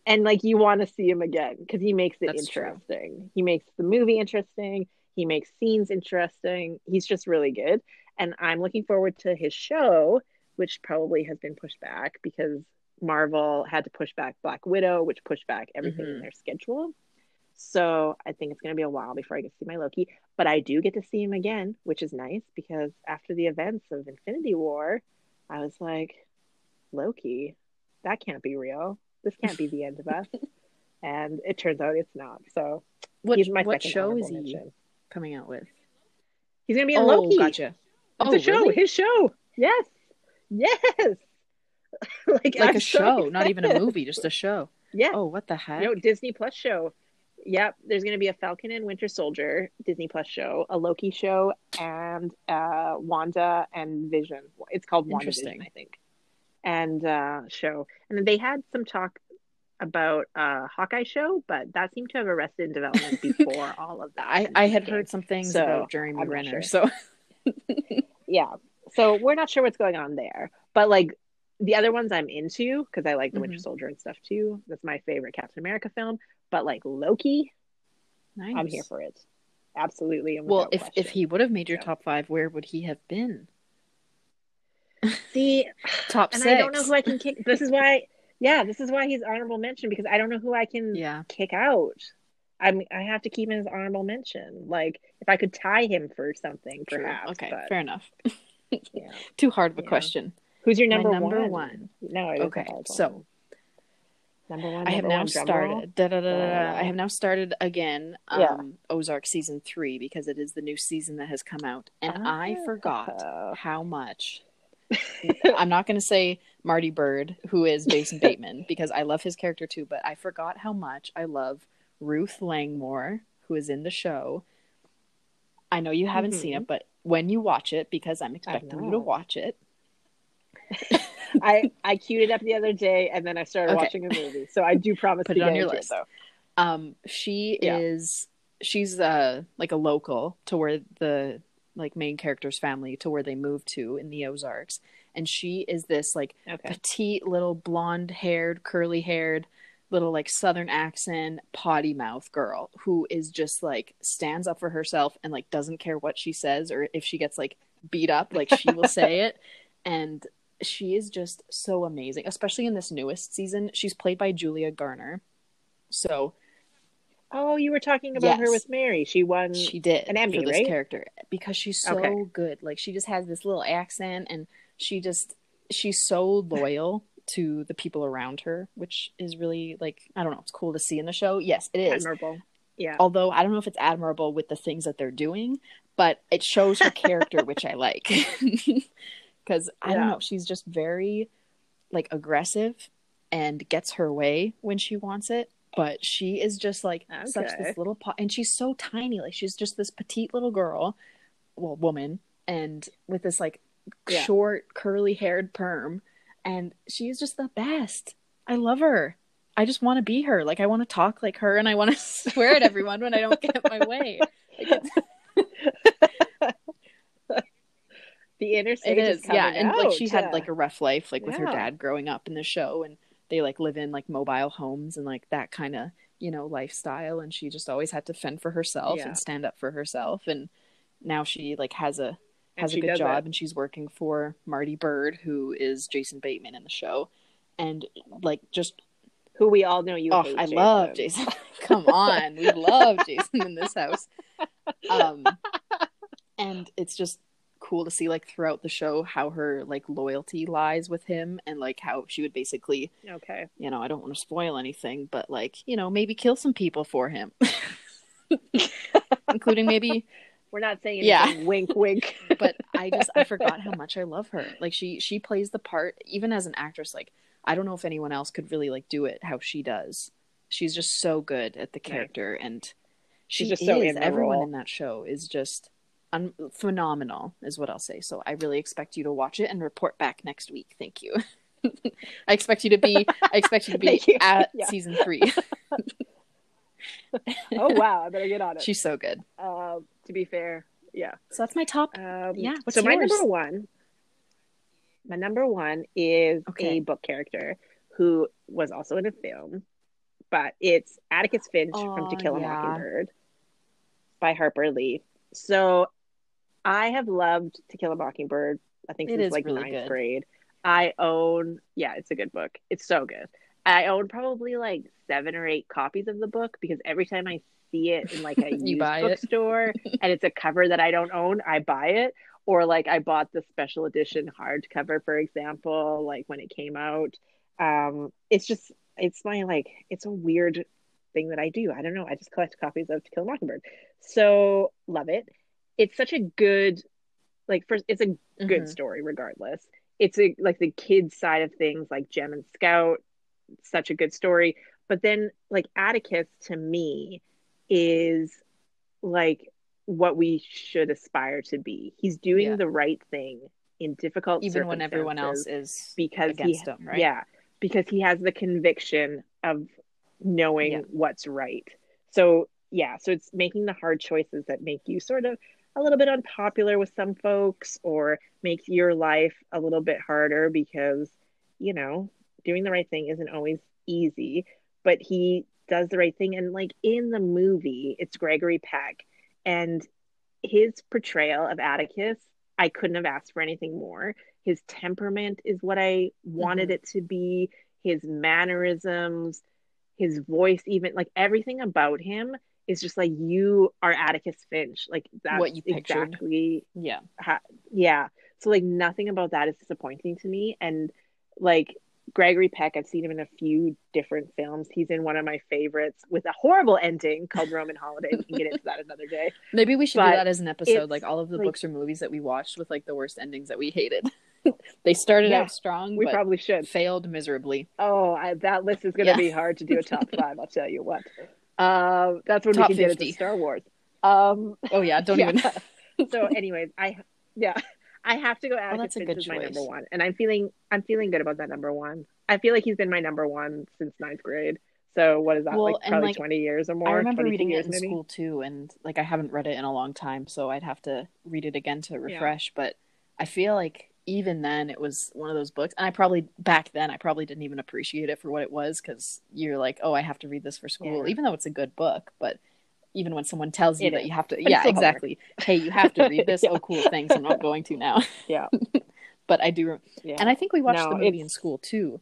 and like you want to see him again because he makes it That's true. interesting. He makes the movie interesting. He makes scenes interesting. He's just really good. And I'm looking forward to his show, which probably has been pushed back because Marvel had to push back Black Widow, which pushed back everything in Mhm. their schedule. So I think it's going to be a while before I get to see my Loki, but I do get to see him again, which is nice because after the events of Infinity War, I was like, Loki, that can't be real. This can't be the end of us. and it turns out it's not. So What what second show is he mention. coming out with? He's going to be in oh, Loki. gotcha. It's oh, a show, really? his show. Yes. Yes. like like a so show, not even a movie, just a show. Yeah. Oh, what the heck? No, Disney Plus show. Yep, there's going to be a Falcon and Winter Soldier Disney Plus show, a Loki show, and uh, Wanda and Vision. It's called WandaVision, I think, and uh, show. And then they had some talk about uh, Hawkeye show, but that seemed to have arrested in development before all of that. I, I had heard some things So, about Jeremy I'm Renner, sure. so yeah, so we're not sure what's going on there, but like. The other ones I'm into because I like the Winter Mhm. Soldier and stuff too. That's my favorite Captain America film. But like Loki, nice. I'm here for it. Absolutely. Well, if if he would have made your So. top five, where would he have been? See, Top and six. I don't know who I can kick. This is why, yeah, this is why he's honorable mention because I don't know who I can Yeah. kick out. I'm I have to keep him as honorable mention. Like if I could tie him for something, True. perhaps. Okay, but, fair enough. yeah. Too hard of a Yeah. question. Who's your My number, number one? one. No, Okay, so one. number one. I have now one, drum roll. started. Da, da, da, da, I have now started again. Um, Yeah. Ozark season three because it is the new season that has come out, and I forgot Oh. how much. I'm not going to say Marty Byrde, who is Jason Bateman, because I love his character too, but I forgot how much I love Ruth Langmore, who is in the show. I know you haven't seen Mhm. it, but when you watch it, because I'm expecting you to watch it, I I queued it up the other day and then I started Okay. watching a movie. So I do promise Put to it on your list. though. um she Yeah. is she's uh like a local to where the like main character's family to where they moved to in the ozarks and she is this like Okay. petite little blonde haired curly haired little like southern accent potty mouth girl who is just like stands up for herself and like doesn't care what she says or if she gets like beat up like she will say it and she is just so amazing, especially in this newest season. She's played by Julia Garner. So Oh, you were talking about her with Mary. She won. she did an Emmy, for this right? character because she's so Okay. good. Like she just has this little accent and she just she's so loyal to the people around her, which is really like I don't know, it's cool to see in the show. Yes, it is. admirable. Yeah. Although I don't know if it's admirable with the things that they're doing, but it shows her character, which I like. Because I don't Yeah. know, she's just very like aggressive and gets her way when she wants it. But she is just like such this little po- and she's so tiny. Like she's just this petite little girl, well, woman, and with this like Yeah. short curly haired perm, and she is just the best. I love her. I just want to be her. Like I want to talk like her, and I want to swear at everyone when I don't get my way. Like, The inner it stage is, yeah. coming And like out, she had like a rough life, like with her dad growing up in the show, and they like live in like mobile homes and like that kind of you know lifestyle, and she just always had to fend for herself Yeah. and stand up for herself, and now she like has a has a good job it. and she's working for Marty Byrde, who is Jason Bateman in the show. And like just who we all know you. oh, I love Jason. Come on. We love Jason in this house. Um and it's just cool to see like throughout the show how her like loyalty lies with him and like how she would basically, Okay. you know, I don't want to spoil anything, but like, you know, maybe kill some people for him. Including maybe We're not saying Yeah. Wink, wink. but I just I forgot how much I love her. Like she she plays the part even as an actress. Like I don't know if anyone else could really like do it how she does. She's just so good at the Right. character, and she She's just is. so in Everyone role. in that show is just un- phenomenal, is what I'll say. So I really expect you to watch it and report back next week. Thank you. I expect you to be. I expect you to be you. at Yeah. season three. oh wow, I better get on it. She's so good. Um, to be fair, yeah. So that's my top. Um, Yeah, what's so my number one, my number one is Okay. a book character who was also in a film, but it's Atticus Finch from Oh, To Kill a yeah. Mockingbird by Harper Lee. So I have loved To Kill a Mockingbird. I think It since is like really ninth good. grade. I own, yeah, it's a good book. It's so good. I own probably like seven or eight copies of the book because every time I see it in like a used bookstore and it's a cover that I don't own, I buy it. Or like I bought the special edition hardcover, for example, like when it came out. Um, it's just it's my like it's a weird thing that I do. I don't know. I just collect copies of To Kill a Mockingbird. So love it. It's such a good like first it's a good Mhm. story regardless. It's a like the kids side of things like Jem and Scout, such a good story. But then like Atticus to me is like what we should aspire to be. He's doing Yeah. the right thing in difficult Even when everyone else is because against he him, right? yeah, because he has the conviction of knowing Yeah. what's right. So yeah, so it's making the hard choices that make you sort of a little bit unpopular with some folks or make your life a little bit harder because you know doing the right thing isn't always easy but he does the right thing. And like in the movie it's gregory peck and his portrayal of atticus i couldn't have asked for anything more. His temperament is what i wanted Mm-hmm. it to be. His mannerisms his voice even like everything about him is just like you are atticus finch like that's What you pictured. exactly Yeah. ha- yeah so like nothing about that is disappointing to me and like gregory peck i've seen him in a few different films he's in one of my favorites with a horrible ending called roman holiday we can get into that another day Maybe we should But do that as an episode, like all of the like- books or movies that we watched with like the worst endings that we hated. they started Yeah, out strong, we but probably should failed miserably. oh I, that list is going to Yeah. be hard to do a top five i'll tell you what um that's when Top we can 50. get into star wars um Oh yeah, don't yeah. even. so anyways i yeah i have to go atticus that's a good as my choice. number one and i'm feeling i'm feeling good about that number one i feel like he's been my number one since ninth grade so what is that Well, like probably like, 20 years or more I remember 22 reading it years in maybe school too, and like I haven't read it in a long time, so I'd have to read it again to refresh. But I feel like even then it was one of those books, and I probably back then I probably didn't even appreciate it for what it was because you're like, oh, I have to read this for school, Yeah. even though it's a good book. But even when someone tells you It that is. you have to, it's yeah, exactly. Hey, you have to read this. Yeah. Oh, cool. Thanks. I'm not going to now. yeah but I do. Yeah. And I think we watched No, the movie in school too.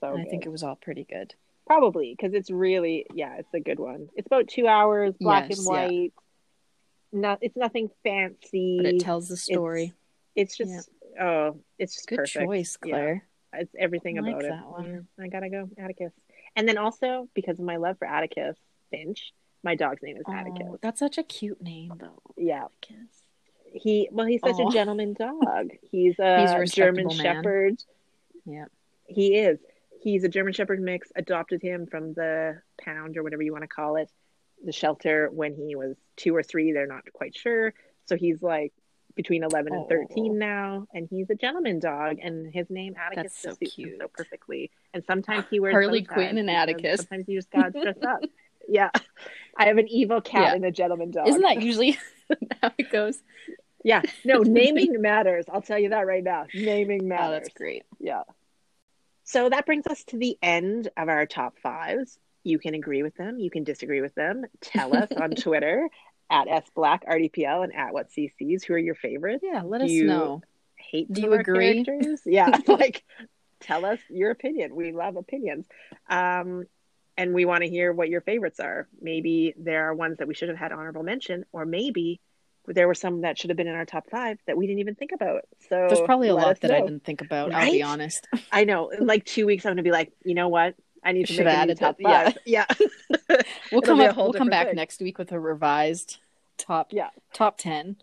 so and I think it was all pretty good. Probably because it's really yeah, it's a good one. It's about two hours, black Yes, and yeah. white. Not it's nothing fancy. But it tells the story. It's just oh, it's just Good perfect. choice, Yeah. Claire. It's everything I like about it. that one. I gotta go, Atticus. And then also because of my love for Atticus Finch, my dog's name is Atticus. Oh, that's such a cute name, though. Yeah, Atticus. he well, he's such Aw. a gentleman dog. He's a, He's a German man. Shepherd. Yeah. He is. He's a German Shepherd mix. Adopted him from the pound or whatever you want to call it, the shelter when he was two or three. They're not quite sure. So he's like between eleven and Oh. thirteen now, and he's a gentleman dog. And his name Atticus That's so suits him so perfectly. And sometimes he wears Harley Quinn and Atticus. Sometimes you just gotta dress up. Yeah, I have an evil cat Yeah. and a gentleman dog. Isn't that usually how it goes? Yeah, no, naming matters. I'll tell you that right now. Naming matters. Oh, that's great. Yeah. So that brings us to the end of our top fives. You can agree with them. You can disagree with them. Tell us on Twitter at S Black RDPL and at what cc's who are your favorites. Yeah, let us know. Hate Do you agree? characters? Yeah, like tell us your opinion. We love opinions. Um, and we want to hear what your favorites are. Maybe there are ones that we should have had honorable mention, or maybe there were some that should have been in our top five that we didn't even think about. So There's probably a lot that I didn't think about. I'll be honest. I know. In like two weeks, I'm gonna be like, you know what? I need to Should make have a top five. Yeah, We'll come up. We'll come back thing. next week with a revised top. Yeah. top ten.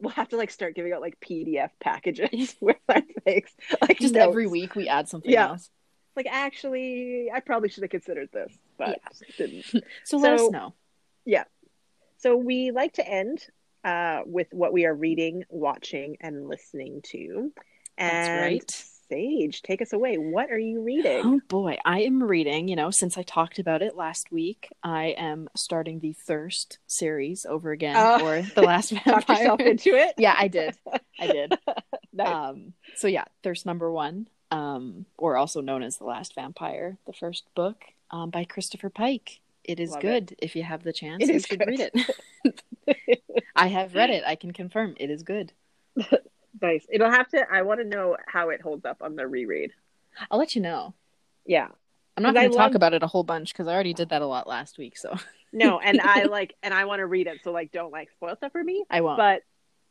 we'll have to like start giving out like PDF packages with our things. Like Just notes. every week we add something Yeah. else. Like actually, I probably should have considered this, but didn't. So, let So- us know. Yeah. So we like to end uh, with what we are reading, watching, and listening to. That's And right. Take us away. What are you reading? Oh boy, I am reading, you know, since I talked about it last week, I am starting the Thirst series over again Oh. or The Last Talk Vampire. yourself into it. yeah, I did. I did. Nice. Um so yeah, Thirst number 1, um or also known as The Last Vampire, the first book um by Christopher Pike. It is Love good. If you have the chance, It you should good. read it. I have read it. I can confirm it is good. Nice. It'll have to. I want to know how it holds up on the reread. I'll let you know. Yeah. I'm not going to talk love- about it a whole bunch because I already did that a lot last week, so No, and I like, and I want to read it. So like, don't like spoil stuff for me. I won't. But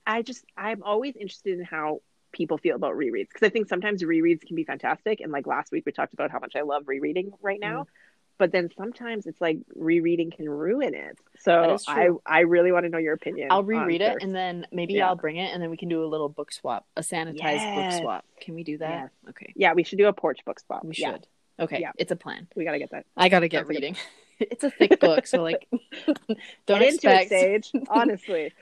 I just, I'm always interested in how people feel about rereads because I think sometimes rereads can be fantastic. And like last week, we talked about how much I love rereading right Mm. But then sometimes it's like rereading can ruin it. So I. I really want to know your opinion. I'll reread it and then maybe Yeah. I'll bring it and then we can do a little book swap, a sanitized Yes. book swap. Can we do that? Yes. Okay, yeah, we should do a porch book swap. we Yeah, should. Okay, Yeah. it's a plan. we got to get that. I gotta get a- reading. it's a thick book, so like, don't get expect into it, Sage. Honestly,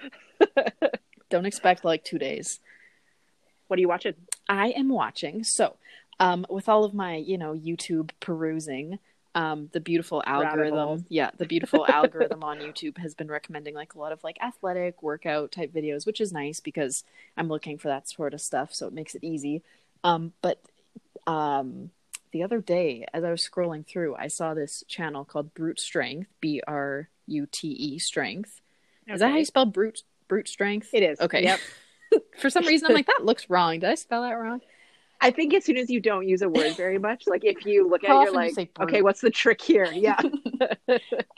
don't expect like two days. what are you watching? I am watching. So, um, with all of my, you know, YouTube perusing, um, the beautiful algorithm, yeah, the beautiful algorithm on YouTube has been recommending like a lot of like athletic workout type videos, which is nice because I'm looking for that sort of stuff, so it makes it easy. Um, but um, the other day, as I was scrolling through, I saw this channel called Brute Strength, B R U T E Strength. Is that how you spell brute brute strength? It is. Okay. Yep. For some reason, I'm like that looks wrong. Did I spell that wrong? I think as soon as you don't use a word very much, like if you look at it, you're do you like, okay, what's the trick here? Yeah.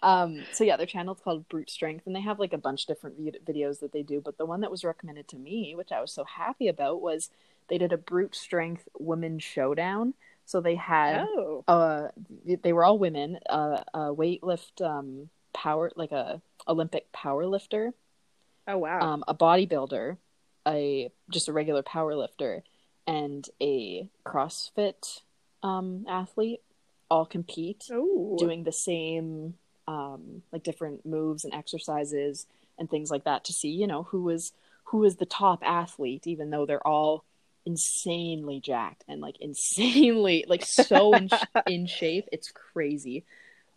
um so yeah their channel's called brute strength and they have like a bunch of different vid- videos that they do but the one that was recommended to me which i was so happy about was they did a brute strength women showdown so they had oh. uh they were all women uh a weightlift um power like a olympic power lifter Oh wow. um a bodybuilder a just a regular power lifter and a crossfit um athlete all compete oh. doing the same um like different moves and exercises and things like that to see you know who is who is the top athlete even though they're all insanely jacked and like insanely like so in, in shape. It's crazy.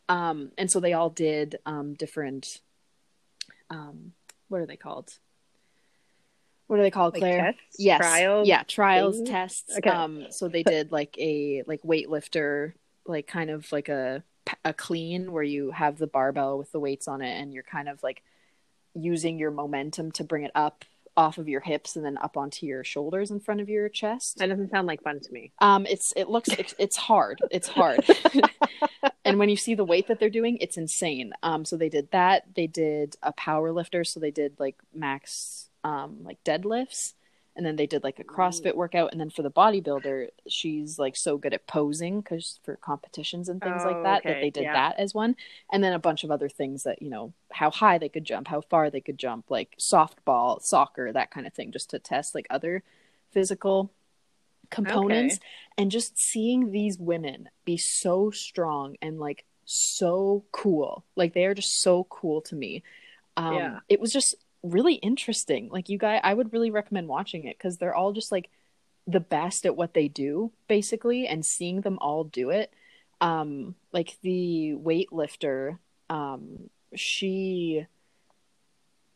Um and so they all did um different um what are they called what are they called Like claire tests, yes trials, yeah trials things? tests Okay. um so they did like a like weightlifter like kind of like a a clean where you have the barbell with the weights on it and you're kind of like using your momentum to bring it up off of your hips and then up onto your shoulders in front of your chest. That doesn't sound like fun to me. Um, it's it looks it's, it's hard. It's hard. and when you see the weight that they're doing, it's insane. Um, so they did that. They did a power lifter. So they did like max um like deadlifts, and then they did like a CrossFit workout. And then for the bodybuilder, she's like so good at posing because for competitions and things Oh, like that that they did yeah. that as one. And then a bunch of other things that you know how high they could jump, how far they could jump, like softball, soccer, that kind of thing, just to test like other physical components Okay. and just seeing these women be so strong and like so cool like they are just so cool to me um Yeah. it was just really interesting like you guys i would really recommend watching it because they're all just like the best at what they do basically and seeing them all do it um like the weightlifter um she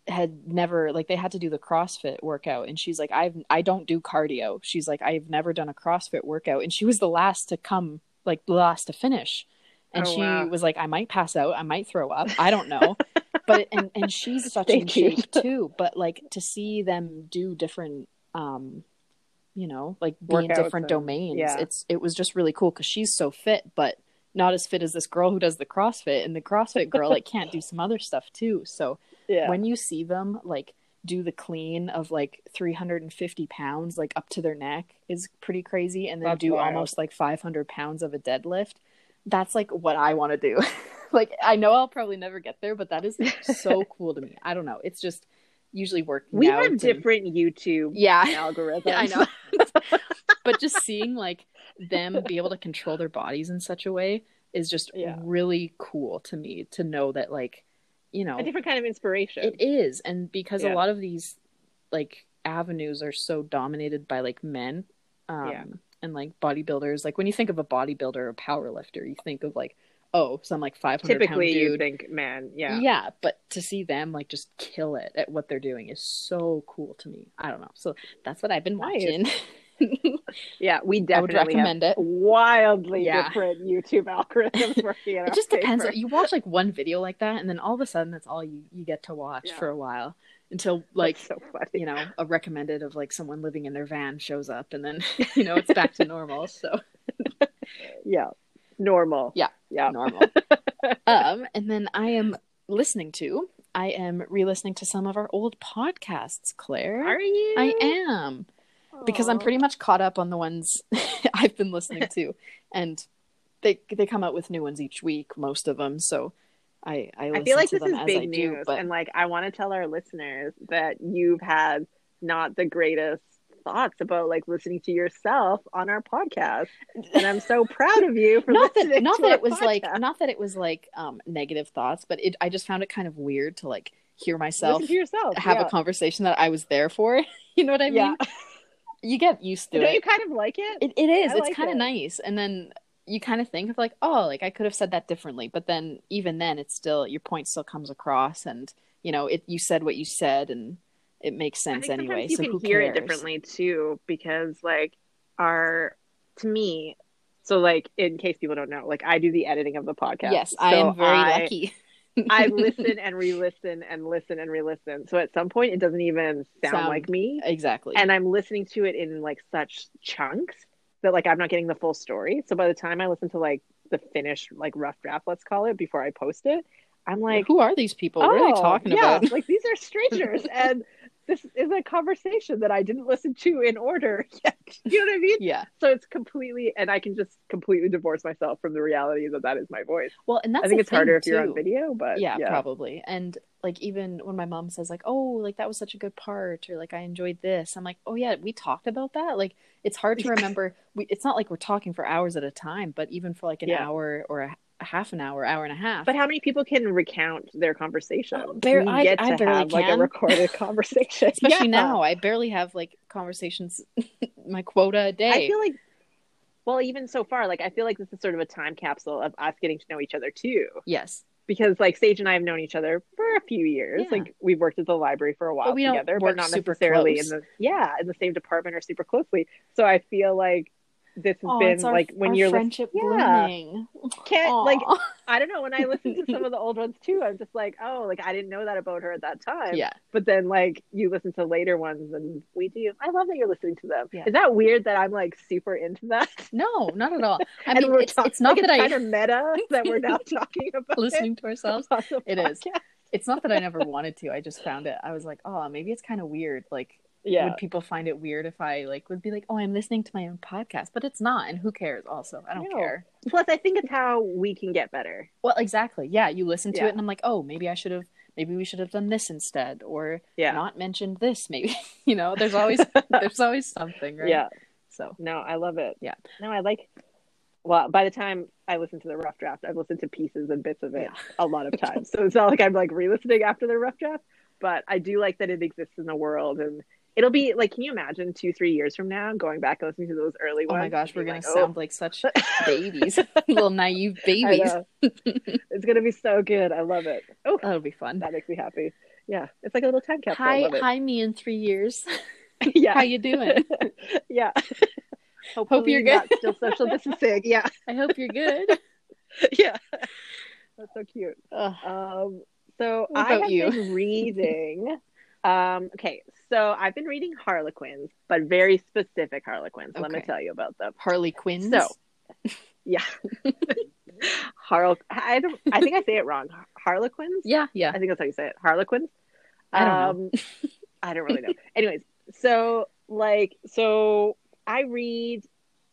had never like they had to do the CrossFit workout and she's like I've I don't do cardio. She's like I've never done a CrossFit workout and she was the last to come like the last to finish. And Oh, she wow. was like I might pass out, I might throw up, I don't know. but and and she's such Stay in tuned. shape too, but like to see them do different um you know, like be in different and- domains. yeah. It's it was just really cool cuz she's so fit but not as fit as this girl who does the CrossFit and the CrossFit girl like can't do some other stuff too. So Yeah. when you see them like do the clean of like 350 pounds like up to their neck is pretty crazy and then That's do wild. almost like 500 pounds of a deadlift that's like what i want to do like i know i'll probably never get there but that is so cool to me i don't know it's just usually working we have and- different YouTube yeah algorithms. I know. but just seeing like them be able to control their bodies in such a way is just Yeah. really cool to me to know that like you know a different kind of inspiration. it is and because Yeah. a lot of these like avenues are so dominated by like men um Yeah. and like bodybuilders like when you think of a bodybuilder or power lifter you think of like oh some like 500 Typically, you think, man, yeah. yeah but to see them like just kill it at what they're doing is so cool to me i don't know so that's what i've been watching Yeah, we I would definitely recommend have it. wildly Yeah. different YouTube algorithms working in It just depends. You watch like one video like that, and then all of a sudden, that's all you you get to watch Yeah. for a while until like so you know a recommended of like someone living in their van shows up, and then you know it's back to normal. So Yeah, normal. Yeah. yeah. normal. um, and then I am listening to. I am re-listening to some of our old podcasts, Claire. Are you? I am because I'm pretty much caught up on the ones I've been listening to, and they they come out with new ones each week, most of them. So I I, I feel like to this is big I news, do, but and like I want to tell our listeners that you've had not the greatest thoughts about like listening to yourself on our podcast, and I'm so proud of you for not that not that it was like not that it was like um negative thoughts, but it I just found it kind of weird to like hear myself to yourself. have yeah. a conversation that I was there for. You know what I mean? yeah. You get used to Don't it. you kind of like it? It, it is. I it's like kind of nice. And then you kind of think of like, oh, like I could have said that differently. But then even then, it's still your point still comes across, and you know, it you said what you said, and it makes sense anyway. you so can hear cares? it differently too, because like our to me. So like in case people don't know, like I do the editing of the podcast. Yes, I am very I- lucky. I listen and re-listen and listen and re-listen. So at some point, it doesn't even sound, Sound- like me, exactly. and I'm listening to it in like such chunks that like I'm not getting the full story. So by the time I listen to like the finished like rough draft, let's call it, before I post it, I'm like, who are these people? what are they "Oh, talking yeah, about? like these are strangers, and this is a conversation that I didn't listen to in order yet. You know what I mean? yeah. So it's completely, and I can just completely divorce myself from the reality that that is my voice. Well, and that's I think it's harder if you're on video, but yeah, yeah. probably and like even when my mom says like oh like that was such a good part or like i enjoyed this i'm like oh yeah we talked about that like it's hard to remember we, it's not like we're talking for hours at a time but even for like an Yeah. hour or a half an hour hour and a half But how many people can recount their conversation? Oh, bar- we I- get I to barely have like a recorded conversation, especially Yeah. now i barely have like conversations my quota a day I feel like, well, even so far, like I feel like this is sort of a time capsule of us getting to know each other too, yes because like Sage and I have known each other for a few years. Yeah. Like we've worked at the library for a while But together, but not super necessarily close. in the yeah in the same department or super closely. So I feel like this has Aw, been our, like when you're friendship Yeah. blooming. can't like I don't know when I listen to some of the old ones too. I'm just like, oh, like I didn't know that about her at that time. yeah. But then like you listen to later ones and we do. I love that you're listening to them. Yeah. Is that weird that I'm like super into that? No, not at all. I mean, we're it's, talk- it's not like, that I kind of meta that we're now talking about listening to ourselves. It is. podcast. It's not that I never wanted to. I just found it. I was like, oh, maybe it's kind of weird. Like, Yeah. would people find it weird if I like would be like, oh, I'm listening to my own podcast? But it's not, and who cares? Also, I don't No. care. Plus, I think it's how we can get better. Well, exactly. Yeah, you listen to Yeah. it, and I'm like, oh, maybe I should have. Maybe we should have done this instead, or Yeah. not mentioned this. Maybe you know, there's always there's always something, right? Yeah. So No, I love it. Yeah. No, I like. Well, by the time I listen to the rough draft, I've listened to pieces and bits of it Yeah. a lot of times. so it's not like I'm like re-listening after the rough draft, but I do like that it exists in the world, and it'll be like, can you imagine two, three years from now going back and listening to those early ones? Oh my gosh, we're gonna like, sound like such babies, little naive babies. it's gonna be so good. I love it. Oh, That'll be fun. that makes me happy. Yeah, it's like a little time capsule. Hi, hi, me in three years. yeah, How you doing? yeah. Hopefully you're good. Still social distancing. Yeah, I hope you're good. yeah. That's so cute. Ugh. Um, so I have you? been reading. Um, okay, so I've been reading Harlequins, but very specific Harlequins. Let me tell you about them. Harley Quinn. So, yeah, Harl. I don't. I think I say it wrong. Harlequins. yeah, yeah. I think that's how you say it. Harlequins. I don't know. Um, I don't really know. Anyways, so like, so I read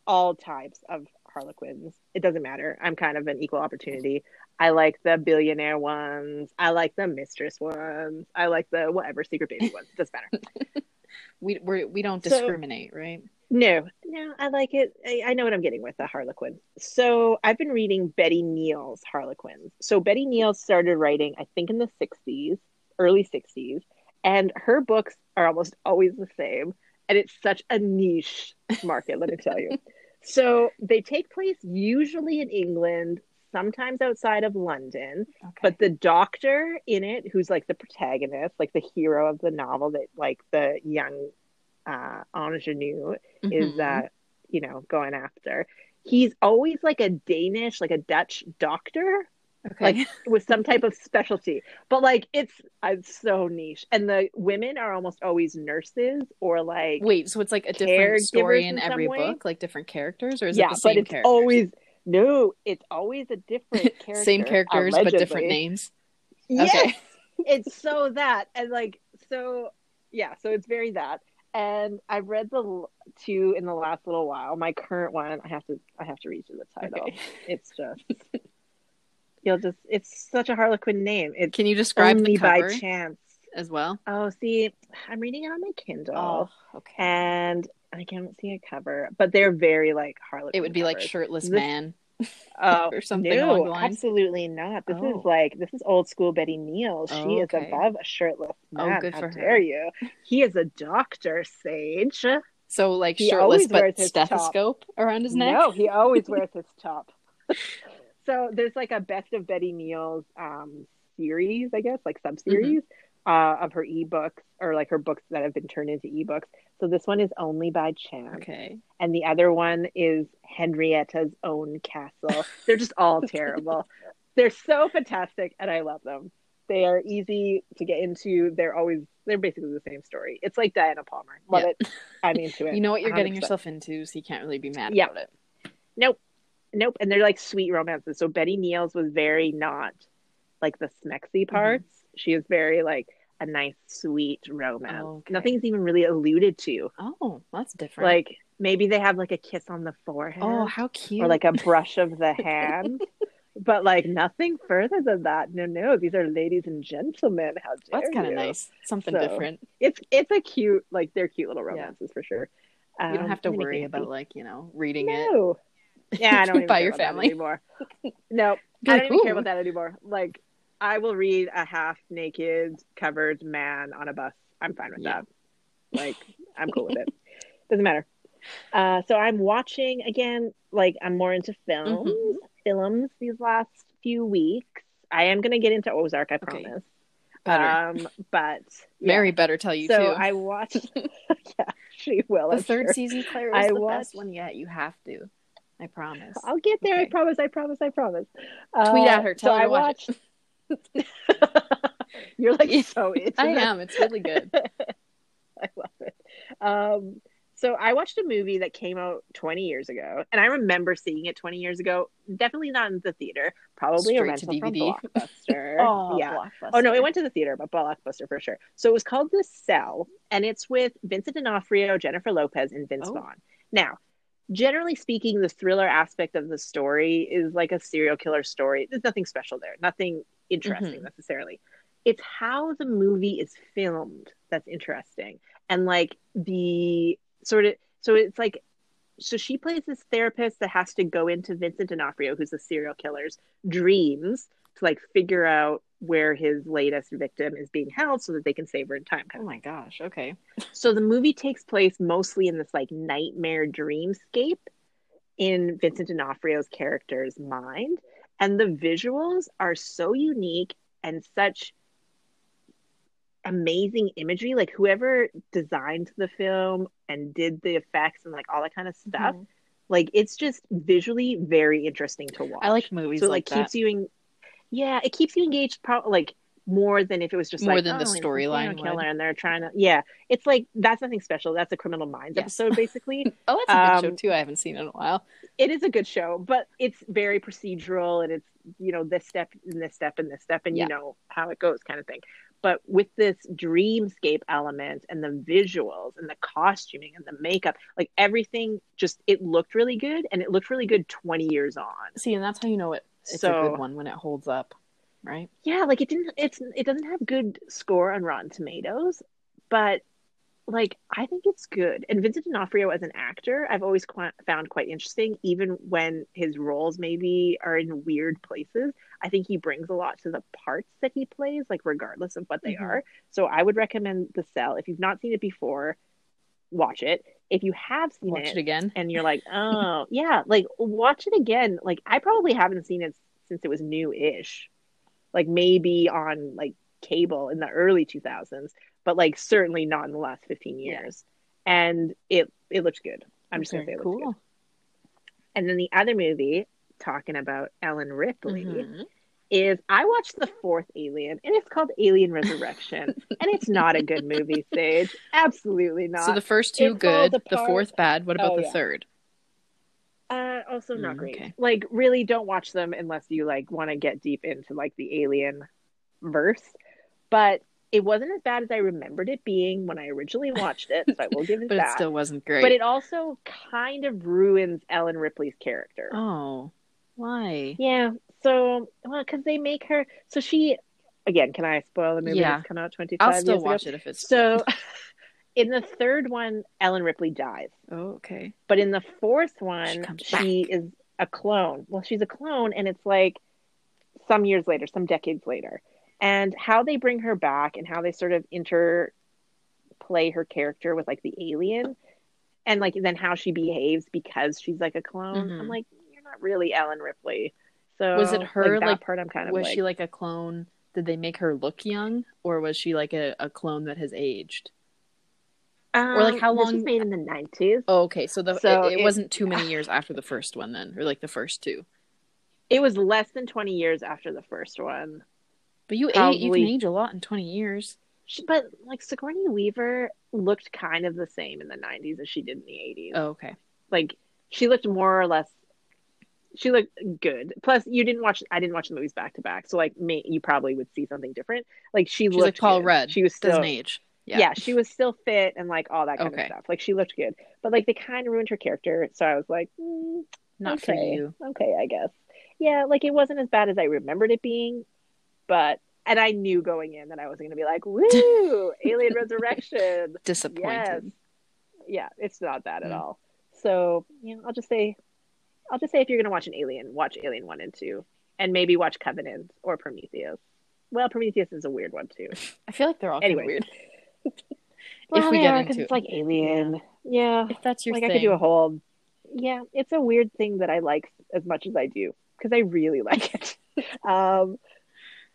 all types of Harlequins. It doesn't matter. I'm kind of an equal opportunity. I like the billionaire ones. I like the mistress ones. I like the whatever secret baby ones. Doesn't matter. We we're, we don't So- discriminate, right? No, no, I like it. I, I know what I'm getting with the Harlequin. So I've been reading Betty Neal's Harlequins. So Betty Neal started writing, I think, in the 60s, early 60s, and her books are almost always the same. And it's such a niche market, let me tell you. So they take place usually in England, sometimes outside of London. Okay. But the doctor in it, who's like the protagonist, like the hero of the novel, that like the young uh, ingenue is Mhm. that you know going after. He's always like a Danish, like a Dutch doctor, okay. like with some type of specialty. But like it's it's so niche, and the women are almost always nurses or like Wait, so it's like a different story in in every way? book, like different characters, or is yeah, it the but same it's characters? always no, it's always a different character, same characters but different names. Yes, Okay. it's so that and like so yeah so it's very that and i've read the two in the last little while my current one i have to i have to read you the title Okay. it's just you'll just it's such a harlequin name it's Can you describe only the cover Me by chance as well? oh see i'm reading it on my kindle Oh, okay. and i can't see a cover but they're very like harlequin It would be like shirtless This- man oh or something no, absolutely not. This Oh. is like this is old school Betty Neal. She Oh, is above a shirtless man. Oh, good How for her. dare you? He is a doctor, Sage. So like He shirtless but his top. stethoscope around his neck. No, he always wears his top. so there's like a best of Betty Neal's um series, I guess, like sub series Mm-hmm. Uh, of her ebooks or like her books that have been turned into ebooks. So this one is only by chance. Okay. and the other one is Henrietta's own castle. They're just all terrible. They're so fantastic, and I love them. They are easy to get into. They're always they're basically the same story. It's like Diana Palmer. Love Yeah. it. I'm into it. You know what you're getting 100%. yourself into, so you can't really be mad Yeah. about it. Nope, nope. And they're like sweet romances. So Betty Neal's was very not like the smexy Mm-hmm. She is very like a nice, sweet romance. Okay. Nothing's even really alluded to. Oh, that's different. Like maybe they have like a kiss on the forehead. oh, how cute. or like a brush of the hand. but like nothing further than that. No, no, these are ladies and gentlemen. How dare that's kind of nice. Something So, different. It's it's a cute like they're cute little romances for sure. You don't Um, have to they make me worry about like you know reading it. no. Yeah, I don't even By care your about family. anymore. No, Be I don't even care about that anymore. Like I will read a half naked covered man on a bus. I'm fine with Yeah. that. Like I'm cool with it. Doesn't matter. Uh, so I'm watching again. Like I'm more into films. Mhm. Films these last few weeks. I am gonna get into Ozark. I Okay. promise. Better. Um, but yeah. Mary better tell you so too. I watched. yeah, she will. the I'm third sure. season, Claire, is I the watched- best one yet. You have to. I promise. I'll get there. I promise. I promise. I promise. Tweet Uh, at her. Tell so her I to watch watched. You're like Yeah, so into I this. am. It's really good. I love it. Um, so I watched a movie that came out 20 years ago, and I remember seeing it 20 years ago. Definitely not in the theater. Probably a Straight to rental from DVD. Blockbuster. Oh, yeah. Blockbuster. Oh no, it went to the theater, but Blockbuster for sure. So it was called The Cell, and it's with Vincent D'Onofrio, Jennifer Lopez, and Vince Oh. Vaughn. Now, generally speaking, the thriller aspect of the story is like a serial killer story. There's nothing special there, nothing interesting Mhm. necessarily. It's how the movie is filmed that's interesting, and like the sort of so it's like so she plays this therapist that has to go into Vincent D'Onofrio, who's the serial killer's dreams to like figure out where his latest victim is being held so that they can save her in time. Oh my gosh. Okay. So the movie takes place mostly in this like nightmare dreamscape in Vincent D'Onofrio's character's mind. And the visuals are so unique and such amazing imagery. Like whoever designed the film and did the effects and like all that kind of stuff, Mhm. like it's just visually very interesting to watch. I like movies so it, like, like keeps you in yeah it keeps you engaged pro- like more than if it was just More like than the oh, a storyline killer and they're trying to yeah it's like that's nothing special that's a criminal minds Yes. episode basically Oh, that's a good Um, show too. I haven't seen it in a while. it is a good show but it's very procedural and it's you know this step and this step and this step and Yeah. you know how it goes kind of thing but with this dreamscape element and the visuals and the costuming and the makeup like everything just it looked really good and it looked really good 20 years on See, and that's how you know it. It's a good one when it holds up, right? yeah like it didn't it's it doesn't have good score on rotten tomatoes but like i think it's good and vincent d'onofrio as an actor i've always qu- found quite interesting even when his roles maybe are in weird places i think he brings a lot to the parts that he plays like regardless of what they Mhm. are so i would recommend the cell if you've not seen it before watch it if you have seen Watch it it again. and you're like, oh, yeah, like watch it again. Like I probably haven't seen it since it was new-ish. Like maybe on like cable in the early 2000s, but like certainly not in the last 15 Yeah. years. And it it looked good. I'm just Very gonna say it cool. good. And then the other movie talking about Ellen Ripley Mhm. is I watched the fourth Alien, and it's called Alien Resurrection, and it's not a good movie. Sage, absolutely not. So the first two It falls good, the apart. fourth bad. What about Oh, the yeah. third? Uh, also not Mm, great. okay. Like, really, don't watch them unless you like want to get deep into like the alien verse. But it wasn't as bad as I remembered it being when I originally watched it. So I will give it But it still wasn't great. But it also kind of ruins Ellen Ripley's character. oh, why? Yeah. So, well, because they make her. So she, again, can I spoil the movie Yeah. that's come out twenty five I'll still watch ago? it if it's So, in the third one, Ellen Ripley dies. Oh, okay. But in the fourth one, comes she, is a clone. Well, she's a clone, and it's like some years later, some decades later. And how they bring her back and how they sort of interplay her character with like the alien and like then how she behaves because she's like a clone. Mhm. I'm like, you're not really Ellen Ripley. So Was it her, that like, part I'm kind of was like, she like a clone? Did they make her look young, or was she like a, a clone that has aged? Um, or, like, how This was long- made in the 90s. Oh, okay. So the So it, it it- wasn't too many years after the first one, then, or like the first two. It was less than 20 years after the first one. But you age, you can age a lot in twenty years. She, but like Sigourney Weaver looked kind of the same in the 90s as she did in the 80s. Oh, okay. Like she looked more or less she looked good. Plus you didn't watch I didn't watch the movies back to back. So like me you probably would see something different. Like she She's looked like Paul good. Rudd. She was still Doesn't age. Yeah. Yeah. she was still fit and like all that kind Okay. of stuff. Like she looked good. But like they kind of ruined her character. So I was like, mm, Not for okay. you. Okay, I guess. Yeah, like it wasn't as bad as I remembered it being, but and I knew going in that I wasn't gonna be like, woo, Alien Resurrection. Disappointed. Yeah, it's not that at Mm. all. So, you know, I'll just say I'll just say if you're gonna watch an Alien, watch Alien One and Two. And maybe watch Covenant or Prometheus. Well, Prometheus is a weird one too. I feel like they're all kind of Anyway. weird. Well, we they get are, into it. it's like Alien. Yeah. If that's your like thing. I could do a whole Yeah, it's a weird thing that I like as much as I do because I really like it. um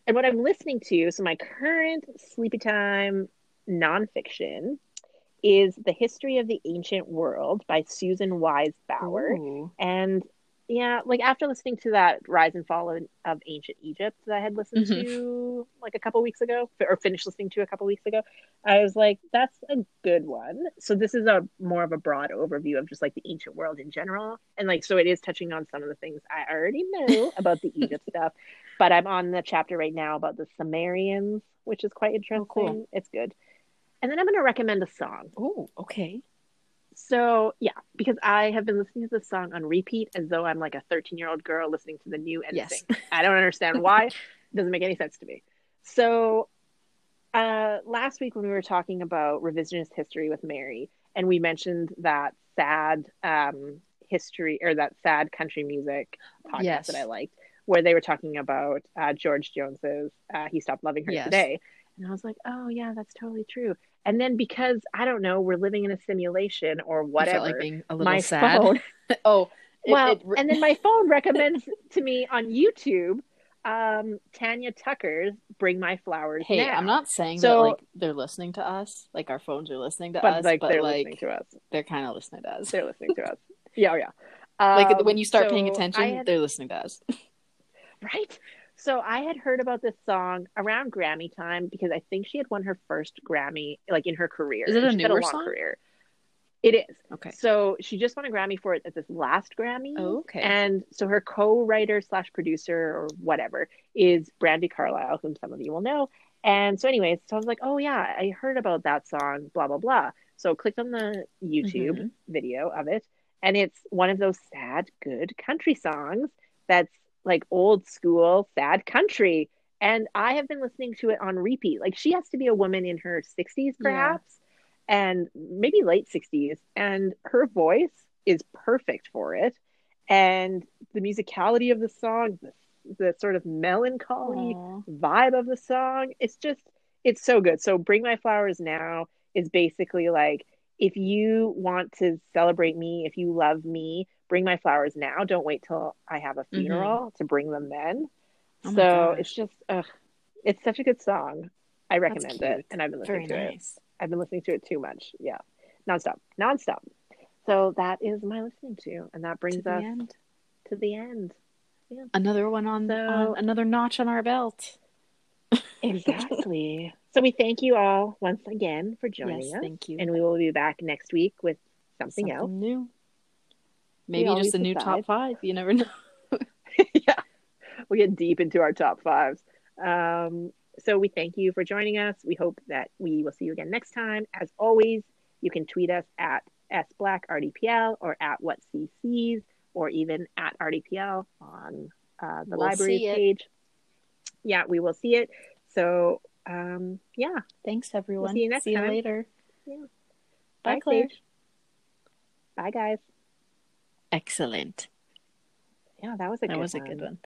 and what I'm listening to, so my current sleepy time nonfiction is The History of the Ancient World by Susan Wise Bauer. Ooh. And yeah, like after listening to that Rise and Fall of, of Ancient Egypt that I had listened Mhm. to like a couple weeks ago, or finished listening to a couple weeks ago, I was like, that's a good one. So this is a more of a broad overview of just like the ancient world in general. And like, so it is touching on some of the things I already know about the Egypt stuff. But I'm on the chapter right now about the Sumerians, which is quite interesting. cool. It's good. And then I'm going to recommend a song. Oh, okay. So yeah, because I have been listening to this song on repeat as though I'm like a 13 year old girl listening to the new NSYNC. Yes. I don't understand why. it doesn't make any sense to me. So uh, last week when we were talking about revisionist history with Mary, and we mentioned that sad um, history or that sad country music podcast Yes. that I liked, where they were talking about uh, George Jones's uh, "He Stopped Loving Her Yes. Today," and I was like, "Oh yeah, that's totally true." And then because I don't know, we're living in a simulation or whatever. like being a little my sad. phone, oh, it- well, it- and then my phone recommends to me on YouTube um, Tanya Tucker's "Bring My Flowers." hey, Now. I'm not saying So- that like they're listening to us, like our phones are listening to but us, like but they're like listening to us. they're kind of listening to us. They're listening to us. Yeah, oh, yeah. like Um, when you start paying attention, had- they're listening to us. right? So I had heard about this song around Grammy time because I think she had won her first Grammy like in her career. Is it a newer long song? Career. It is. Okay. So she just won a Grammy for it at this last Grammy. Oh, okay. And so her co-writer slash producer or whatever is Brandi Carlile, whom some of you will know. And so, anyways, so I was like, oh yeah, I heard about that song, blah blah blah. So clicked on the YouTube Mhm. video of it, and it's one of those sad, good country songs that's like old school sad country. And I have been listening to it on repeat. Like she has to be a woman in her 60s, perhaps, and maybe late 60s. And her voice is perfect for it. And the musicality of the song, the, the sort of melancholy Aw. vibe of the song, it's just, it's so good. So Bring My Flowers Now is basically like, if you want to celebrate me, if you love me, bring my flowers now. Don't wait till I have a funeral to bring them then. Mm-hmm. Oh so it's just, ugh, it's such a good song. I recommend it, and I've been listening Very to it. I've been listening to it too much. Yeah, nonstop, nonstop. So that is my listening to, and that To brings the us end. to the end. Another one on, So- on another notch on our belt. Exactly. So we thank you all once again for joining yes, us, thank you. and we will be back next week with something, Something else. new. Maybe always just a new decide. top five. You never know. yeah, we get deep into our top fives. Um, so we thank you for joining us. We hope that we will see you again next time. As always, you can tweet us at sblackrdpl or at whatccs or even at rdpl on uh, the We'll library page. Yeah, we will see it. So um, yeah, Thanks, everyone. see you next See you later. Yeah. Bye, Bye, Claire. Sage. bye guys. Excellent. Yeah, that was a That good was a good one.